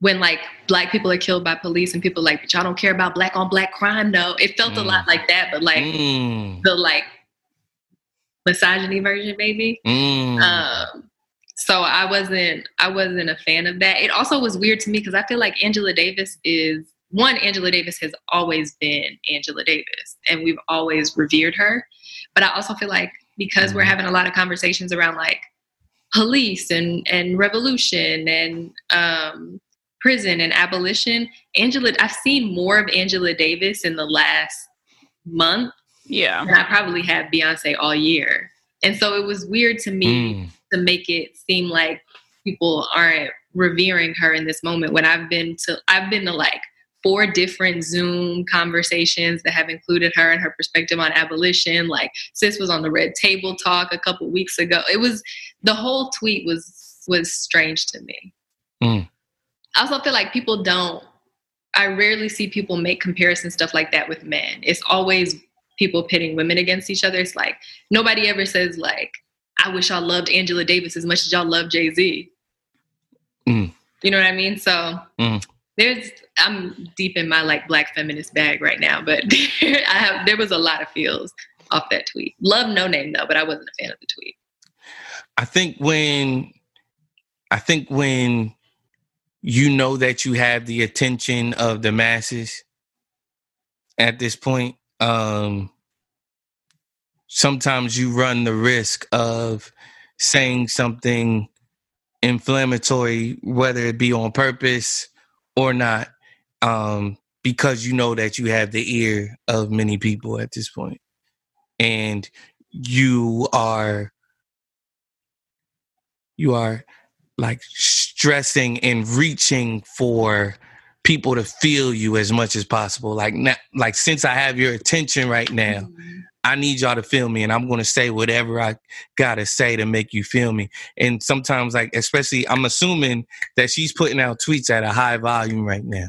when like black people are killed by police and people like, but y'all don't care about black on black crime, no. It felt a Mm. lot like that, but like Mm. the like misogyny version maybe. Mm. Um, so I wasn't I wasn't a fan of that. It also was weird to me because I feel like Angela Davis is one. Angela Davis has always been Angela Davis, and we've always revered her. But I also feel like because we're Mhm. having a lot of conversations around like police and and revolution and um, prison and abolition, Angela. I've seen more of Angela Davis in the last month Yeah. and I probably have Beyonce all year. And so it was weird to me Mm. to make it seem like people aren't revering her in this moment when I've been to I've been to like four different Zoom conversations that have included her and her perspective on abolition. Like sis was on the red table talk a couple weeks ago. It was the whole tweet was was strange to me. Mm. I also feel like people don't I rarely see people make comparison stuff like that with men. It's always people pitting women against each other. It's like nobody ever says like, I wish y'all loved Angela Davis as much as y'all love Jay Z. Mm. You know what I mean? So Mm. There's I'm deep in my like black feminist bag right now, but I have there was a lot of feels off that tweet. Love NoName though, but I wasn't a fan of the tweet. I think when I think when you know that you have the attention of the masses at this point, um sometimes you run the risk of saying something inflammatory, whether it be on purpose or not, um, because you know that you have the ear of many people at this. And you are you are like stressing and reaching for people to feel you as much as possible. Like not, like since I have your attention right now, I need y'all to feel me and I'm going to say whatever I got to say to make you feel me. And sometimes like especially I'm assuming that she's putting out tweets at a high volume right now.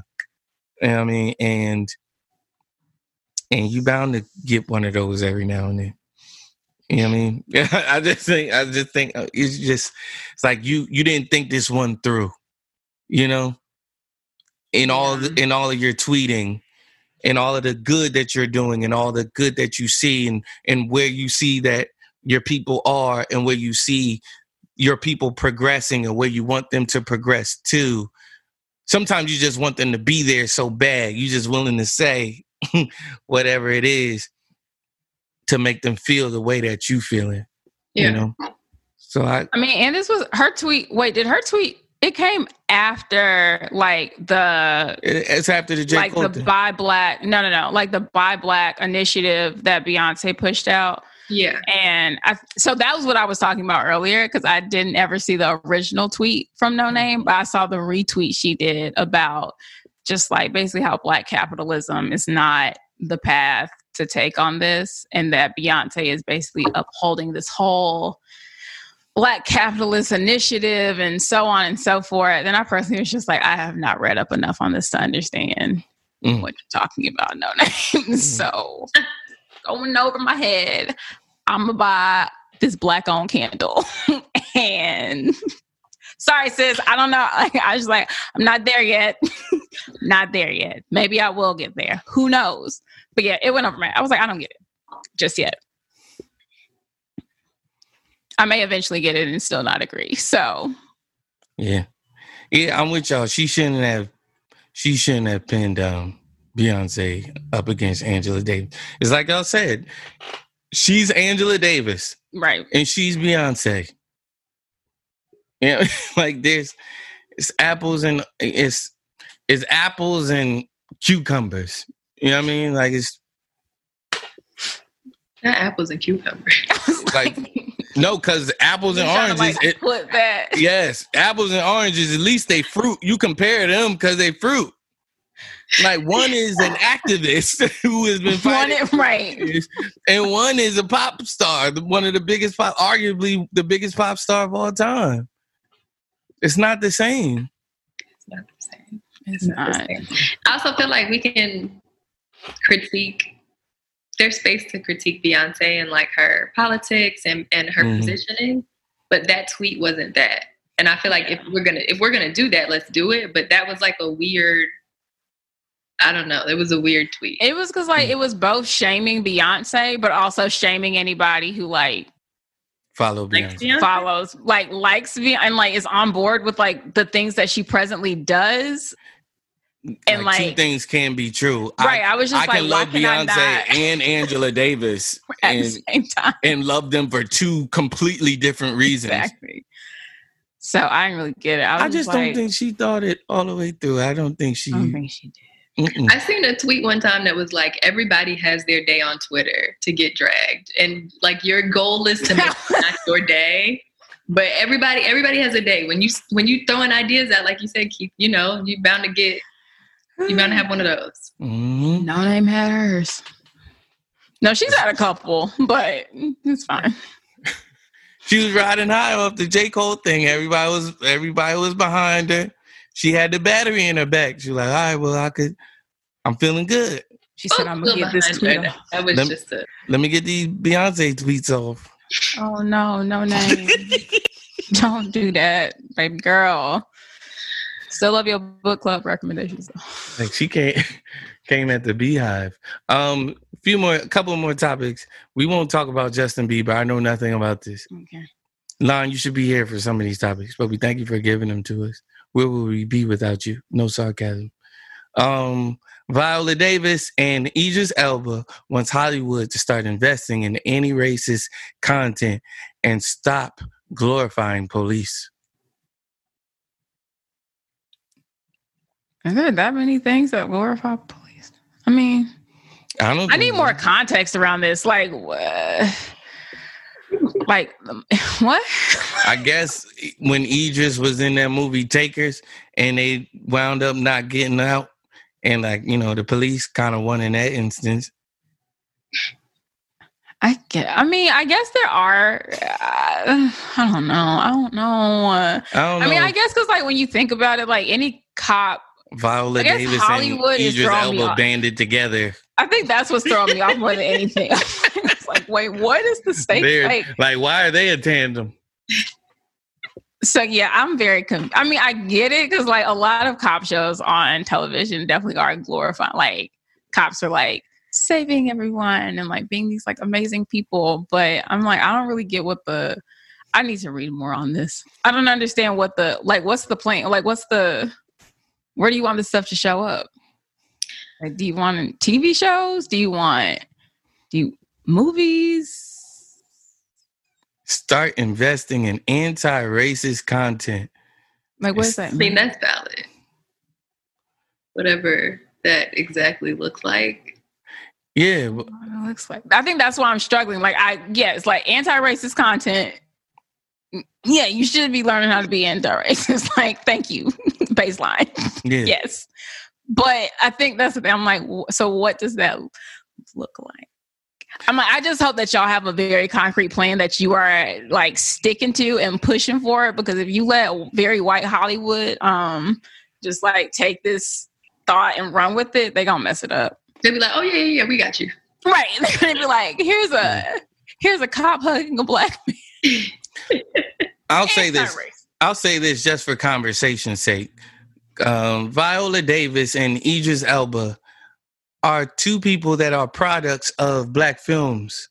You know what I mean? And and you bound to get one of those every now and then. You know what I mean? I just think I just think uh, it's just it's like you you didn't think this one through. You know? In all the, in all of your tweeting and all of the good that you're doing and all the good that you see and and where you see that your people are and where you see your people progressing and where you want them to progress to sometimes you just want them to be there so bad you just willing to say whatever it is to make them feel the way that you feeling Yeah. you know so i I mean, and this was her tweet. Wait, did her tweet? It came after like the it- it's after the J. like Cole the thing. buy black. No, no, no. Like the buy black initiative that Beyonce pushed out. Yeah. And I, so that was what I was talking about earlier because I didn't ever see the original tweet from NoName, but I saw the retweet she did about just like basically how black capitalism is not the path to take on this, and that Beyonce is basically upholding this whole black capitalist initiative and so on and so forth. Then I personally was just like, I have not read up enough on this to understand Mm. what you're talking about. No name. so going over my head, I'm gonna buy this black owned candle. and sorry, sis, I don't know. Like, I was like, I'm not there yet. not there yet. Maybe I will get there. Who knows? But yeah, it went over my. I was like, I don't get it just yet. I may eventually get it and still not agree. So. Yeah. Yeah i'm with y'all. She shouldn't have she shouldn't have pinned um beyonce up against angela davis. It's like i said she's angela davis. Right. and she's beyonce. Yeah like there's it's apples and it's it's apples and cucumbers. You know what i mean? Like it's Not apples and cucumbers. like no because apples and You to, oranges like, it, put that. Yes, apples and oranges. At least they fruit. You compare them because they fruit. Like one is an activist who has been fighting, it- right. and one is a pop star, one of the biggest pop, arguably the biggest pop star of all time. It's not the same. It's not the same. It's not the not. same. I also feel like we can critique. There's space to critique Beyonce and like her politics and, and her Mhm. positioning, but that tweet wasn't that. And I feel like if we're gonna if we're gonna do that, let's do it. But that was like a weird. I don't know. It was a weird tweet. It was because like it was both shaming Beyonce, but also shaming anybody who like Follow Like, Beyonce. Beyonce- follows, like likes Beyonce, and like is on board with like the things that she presently does. And like, two things can be true. right? I, was just I like, can why love can I Beyonce not and Angela Davis at the and, same time? and love them for two completely different reasons. Exactly. So I didn't really get it. I, was I just like, don't think she thought it all the way through. I don't think she. I don't think she did. mm-mm. I seen a tweet one time that was like, everybody has their day on Twitter to get dragged. And like your goal is to make it not your day. But everybody, everybody has a day. When you when you throwing ideas out, like you said, keep you know, you bound to get you bound to have one of those. Mhm. NoName had hers. No, she's had a couple, but it's fine. She was riding high off the J Cole thing. Everybody was everybody was behind her. She had the battery in her back. She was like, all right, well, I could. I'm feeling good. She said, "I'm gonna get this behind tweet." her. off." That was Lem- just a Let me get these Beyonce tweets off. Oh no, NoName. Don't do that, baby girl. Still love your book club recommendations. though. Like she came came at the Beyhive. Um, a few more, a couple more topics. We won't talk about Justin Bieber. I know nothing about this. Okay. Lon, you should be here for some of these topics, but we thank you for giving them to us. Where will we be without you? No sarcasm. Um, Viola Davis and Idris Elba wants Hollywood to start investing in anti-racist content and stop glorifying police. Are there that many things that glorify police? I mean, I don't. I need more context around this. Like, what? Like, what? I guess when Idris was in that movie Takers and they wound up not getting out, and like you know the police kind of won in that instance. I get. I mean, I guess there are. Uh, I don't know. I don't know. Uh, I don't know. I mean, I guess because like when you think about it, like any cop, Viola I guess Davis Hollywood and is Idris Elba banded together. I think that's what's throwing me off more than anything. it's like, wait, what is the stake? They're Like, like, why are they a tandem? so yeah, I'm very. I mean, I get it because like a lot of cop shows on television definitely are glorifying. Like cops are like saving everyone and like being these like amazing people, but I'm like, I don't really get what the. I need to read more on this. I don't understand what the like. What's the plan? Like, what's the? Where do you want this stuff to show up? Like, do you want TV shows? Do you want do you movies? Start investing in anti-racist content. Like, what does that I mean, mean? that's valid. Whatever that exactly looks like. Yeah, but- it looks like. I think that's why I'm struggling. Like, I yeah, it's like anti-racist content. Yeah, you should be learning how to be anti-racist. Like, thank you, baseline. yeah. yes, but I think that's the thing. I'm like, so what does that look like? I'm like, I just hope that y'all have a very concrete plan that you are like sticking to and pushing for it. Because if you let very white Hollywood, um, just like take this thought and run with it, they're gonna mess it up. They'll be like, oh yeah, yeah, yeah, we got you. Right. They're gonna be like, here's a here's a cop hugging a black man. I'll say this. I'll say this just for conversation's sake. Um, Viola Davis and Idris Elba are two people that are products of black films.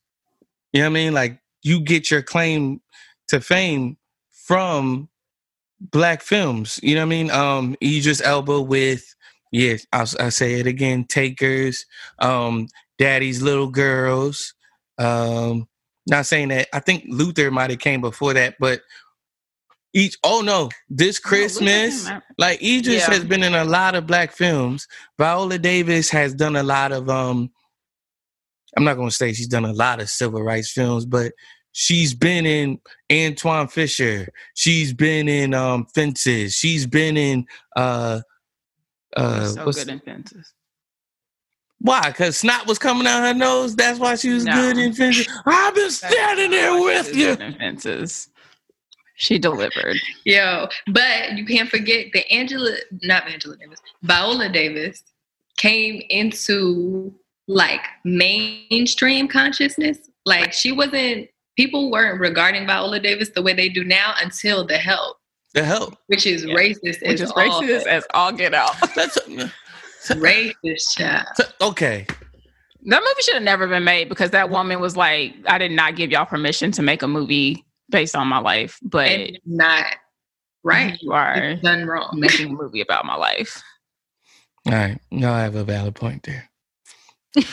You know what I mean? Like you get your claim to fame from black films. You know what I mean? Um, Idris Elba with yes, I'll, I'll say it again. Takers, um, Daddy's Little Girls. Um, not saying that. I think Luther might have came before that, but each. Oh no, this Christmas. Like Idris Yeah. has been in a lot of black films. Viola Davis has done a lot of um I'm not gonna say she's done a lot of civil rights films, but she's been in Antwone Fisher. She's been in um Fences. She's been in uh uh so good in fences. Why? Because snot was coming out her nose. That's why she was No. good in Fences. I've been standing there with you. fences. She delivered. Yo, but you can't forget that Angela, not Angela Davis, Viola Davis came into like mainstream consciousness. Like she wasn't, people weren't regarding Viola Davis the way they do now until The Help, The help. which is Yeah. racist. Which as is all racist as all get out. That's racist child. okay. That movie should have never been made because that woman was like, I did not give y'all permission to make a movie based on my life, but And it's not right. you are It's done wrong. making a movie about my life. All right. No, I have a valid point there.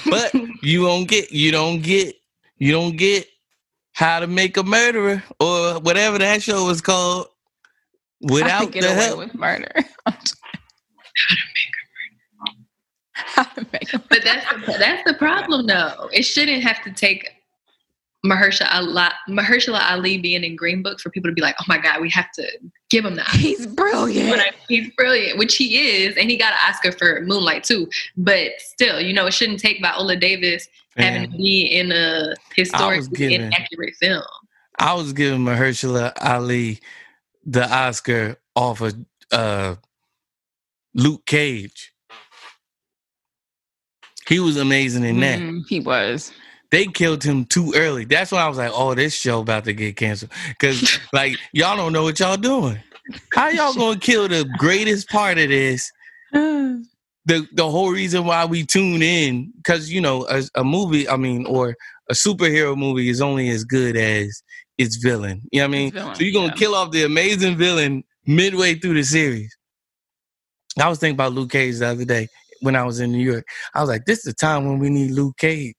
But you don't get you don't get you don't get how to make a murderer or whatever that show was called without could get the away help. with murder. How to make a But that's the, that's the problem, though. It shouldn't have to take Mahershala Ali, Mahershala Ali being in Green Book for people to be like, "Oh my God, we have to give him that." He's brilliant. I- he's brilliant, which he is, and he got an Oscar for Moonlight too. But still, you know, it shouldn't take Viola Davis having to be in a historically inaccurate film. I was giving Mahershala Ali the Oscar off of uh, Luke Cage. He was amazing in that. Mm, he was. they killed him too early. That's why I was like, "Oh, this show about to get canceled." Because like y'all don't know what y'all doing. How y'all gonna kill the greatest part of this? The the whole reason why we tune in, because you know, a, a movie, I mean, or a superhero movie is only as good as its villain. You know what I mean? Villain, so you're gonna yeah. kill off the amazing villain midway through the series. I was thinking about Luke Cage the other day when I was in New York. I was like, this is the time when we need Luke Cage.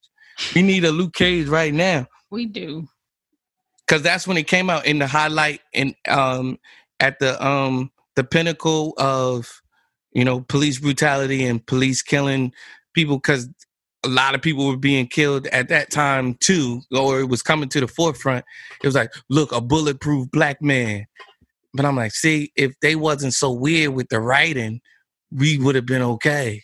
We need a Luke Cage right now. We do. Cause that's when it came out in the highlight and um at the um the pinnacle of you know police brutality and police killing people because a lot of people were being killed at that time too, or it was coming to the forefront. It was like, look, a bulletproof black man. But I'm like, see, if they wasn't so weird with the writing, we would have been okay.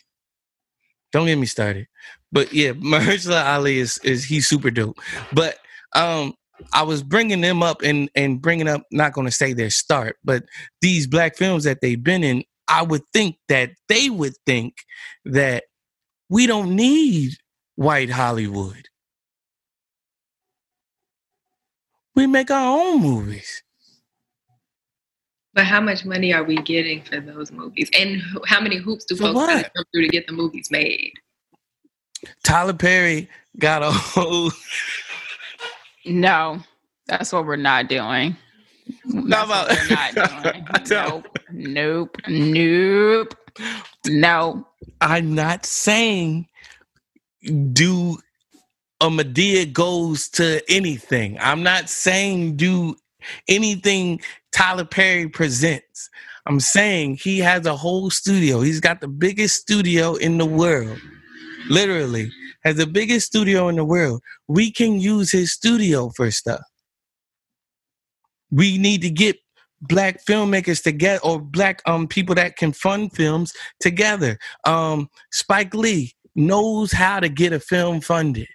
Don't get me started. But yeah, Mahershala Ali is is he's super dope. But um, I was bringing them up and and bringing up not going to say their start, but these black films that they've been in. I would think that they would think that we don't need white Hollywood. We make our own movies. But how much money are we getting for those movies? And how many hoops do For folks what? gotta jump through to get the movies made? Tyler Perry got a whole. No, that's what we're not doing. That's about- what we're not doing. I Nope. Nope. Nope. No. I'm not saying do a Madea goes to anything. I'm not saying do anything Tyler Perry presents. I'm saying he has a whole studio. He's got the biggest studio in the world. Literally, has the biggest studio in the world. We can use his studio for stuff. We need to get black filmmakers together or black um people that can fund films together. Um Spike Lee knows how to get a film funded.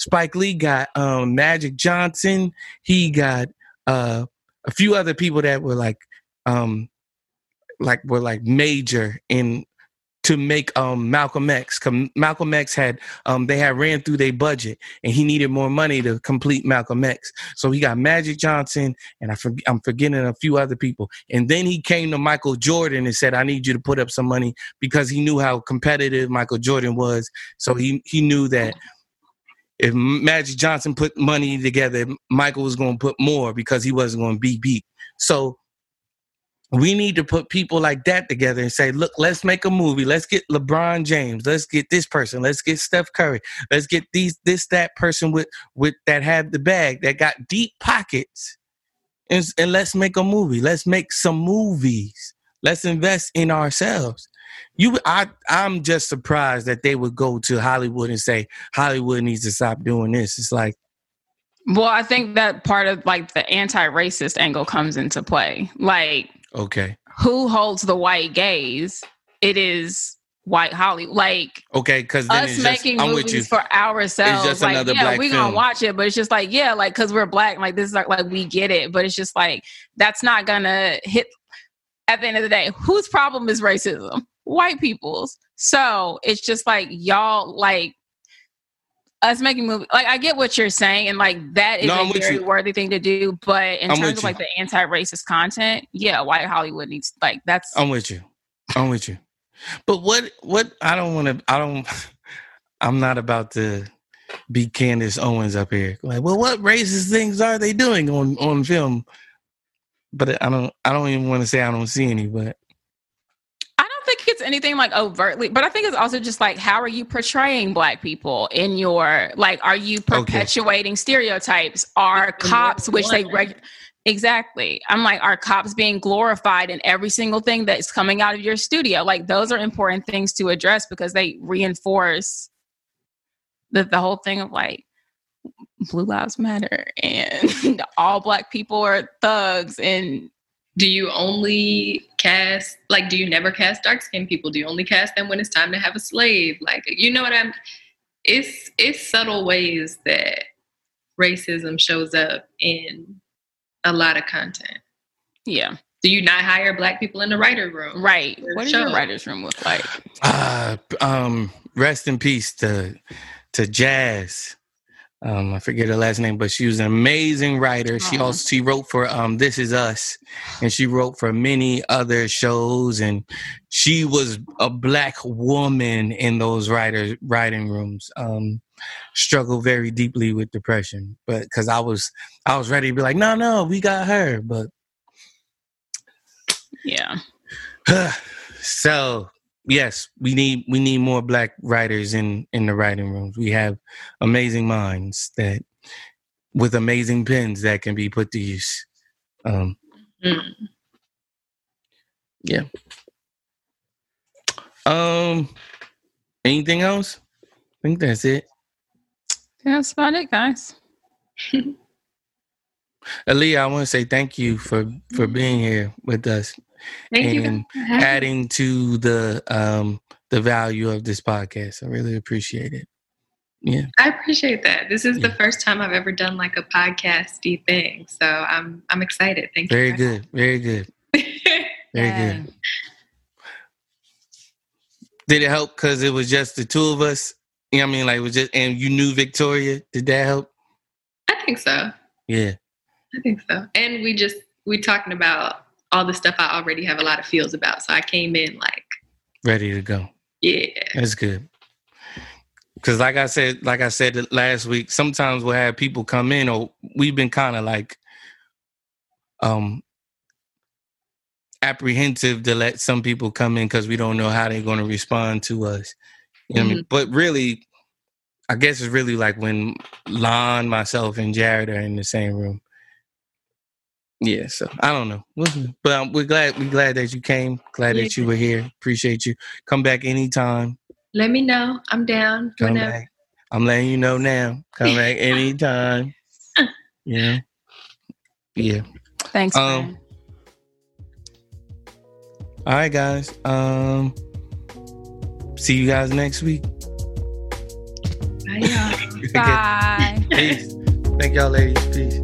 Spike Lee got um Magic Johnson, he got uh a few other people that were like um like were like major in to make um Malcolm X. Malcolm X had um they had ran through their budget and he needed more money to complete Malcolm X. So he got Magic Johnson and I I'm forgetting a few other people. And then he came to Michael Jordan and said, "I need you to put up some money," because he knew how competitive Michael Jordan was. So he he knew that if Magic Johnson put money together, Michael was going to put more because he wasn't going to be beat. So we need to put people like that together and say, look, let's make a movie. Let's get LeBron James. Let's get this person. Let's get Steph Curry. Let's get these this that person with with that have the bag that got deep pockets. And, and let's make a movie. Let's make some movies. Let's invest in ourselves. You I I'm just surprised that they would go to Hollywood and say Hollywood needs to stop doing this. It's like Well, I think that part of like the anti-racist angle comes into play. Like okay. who holds the white gaze? It is white Hollywood. Like Okay, because us it's just, making you. movies for ourselves. just like, another yeah, black we film. gonna watch it, but it's just like, yeah, like because we're black, like this is like, like we get it, but it's just like that's not gonna hit. At the end of the day, whose problem is racism? White people's. So it's just like y'all like us making movies. Like I get what you're saying, and like that is No, a very you. worthy thing to do. But in I'm terms of you. like the anti-racist content, yeah, white Hollywood needs like that's I'm with you. I'm with you. But what what I don't want to I don't I'm not about to be Candace Owens up here. Like, well, what racist things are they doing on on film? But I don't I don't even want to say I don't see any, but think it's anything like overtly, but I think it's also just like how are you portraying black people in your like are you perpetuating stereotypes? Are cops which they one. reg- exactly. I'm like are cops being glorified in every single thing that's coming out of your studio? Like those are important things to address because they reinforce the the whole thing of like blue lives matter and all black people are thugs and do you only cast like do you never cast dark skinned people do you only cast them when it's time to have a slave like you know what i'm it's it's subtle ways that racism shows up in a lot of content yeah, do you not hire black people in the writer room right. Your What does your writers room look like? uh um rest in peace to to Jas. Um, I forget her last name, but she was an amazing writer. She also she wrote for um This Is Us, and she wrote for many other shows. And she was a black woman in those writer writing rooms. Um, struggled very deeply with depression, but because I was I was ready to be like, no, no, we got her, but Yeah. so yes, we need we need more black writers in in the writing rooms. We have amazing minds that with amazing pens that can be put to use. Um, Mm. um, anything else? I think that's it. That's about it, guys. Aliya, I want to say thank you for for being here with us, thank And me. adding to the um the value of this podcast. I really appreciate it. Yeah. I appreciate that. This is the first time I've ever done like a podcasty thing, so I'm I'm excited. Thank Very you. good. Very good. Very good. Very good. Did it help because it was just the two of us? You know what I mean? Like it was just and you knew Victoria. Did that help? I think so. Yeah. I think so. And we just we talking about all the stuff I already have a lot of feels about. So I came in like, Ready to go. yeah. That's good. Cause like I said, like I said last week, sometimes we'll have people come in or we've been kind of like um apprehensive to let some people come in because we don't know how they're going to respond to us. You know what I mean? But really, I guess it's really like when Lon, myself, and Jared are in the same room. Yeah, so I don't know, but um, we're glad we're glad that you came. Glad that you were here. Appreciate you. Come back anytime. Let me know. I'm down. Come Whenever. back. I'm letting you know now. Come back anytime. Yeah. Yeah. Thanks. Um, man. All right, guys. Um see you guys next week. Bye, y'all. Bye. Peace. Thank y'all ladies. Peace.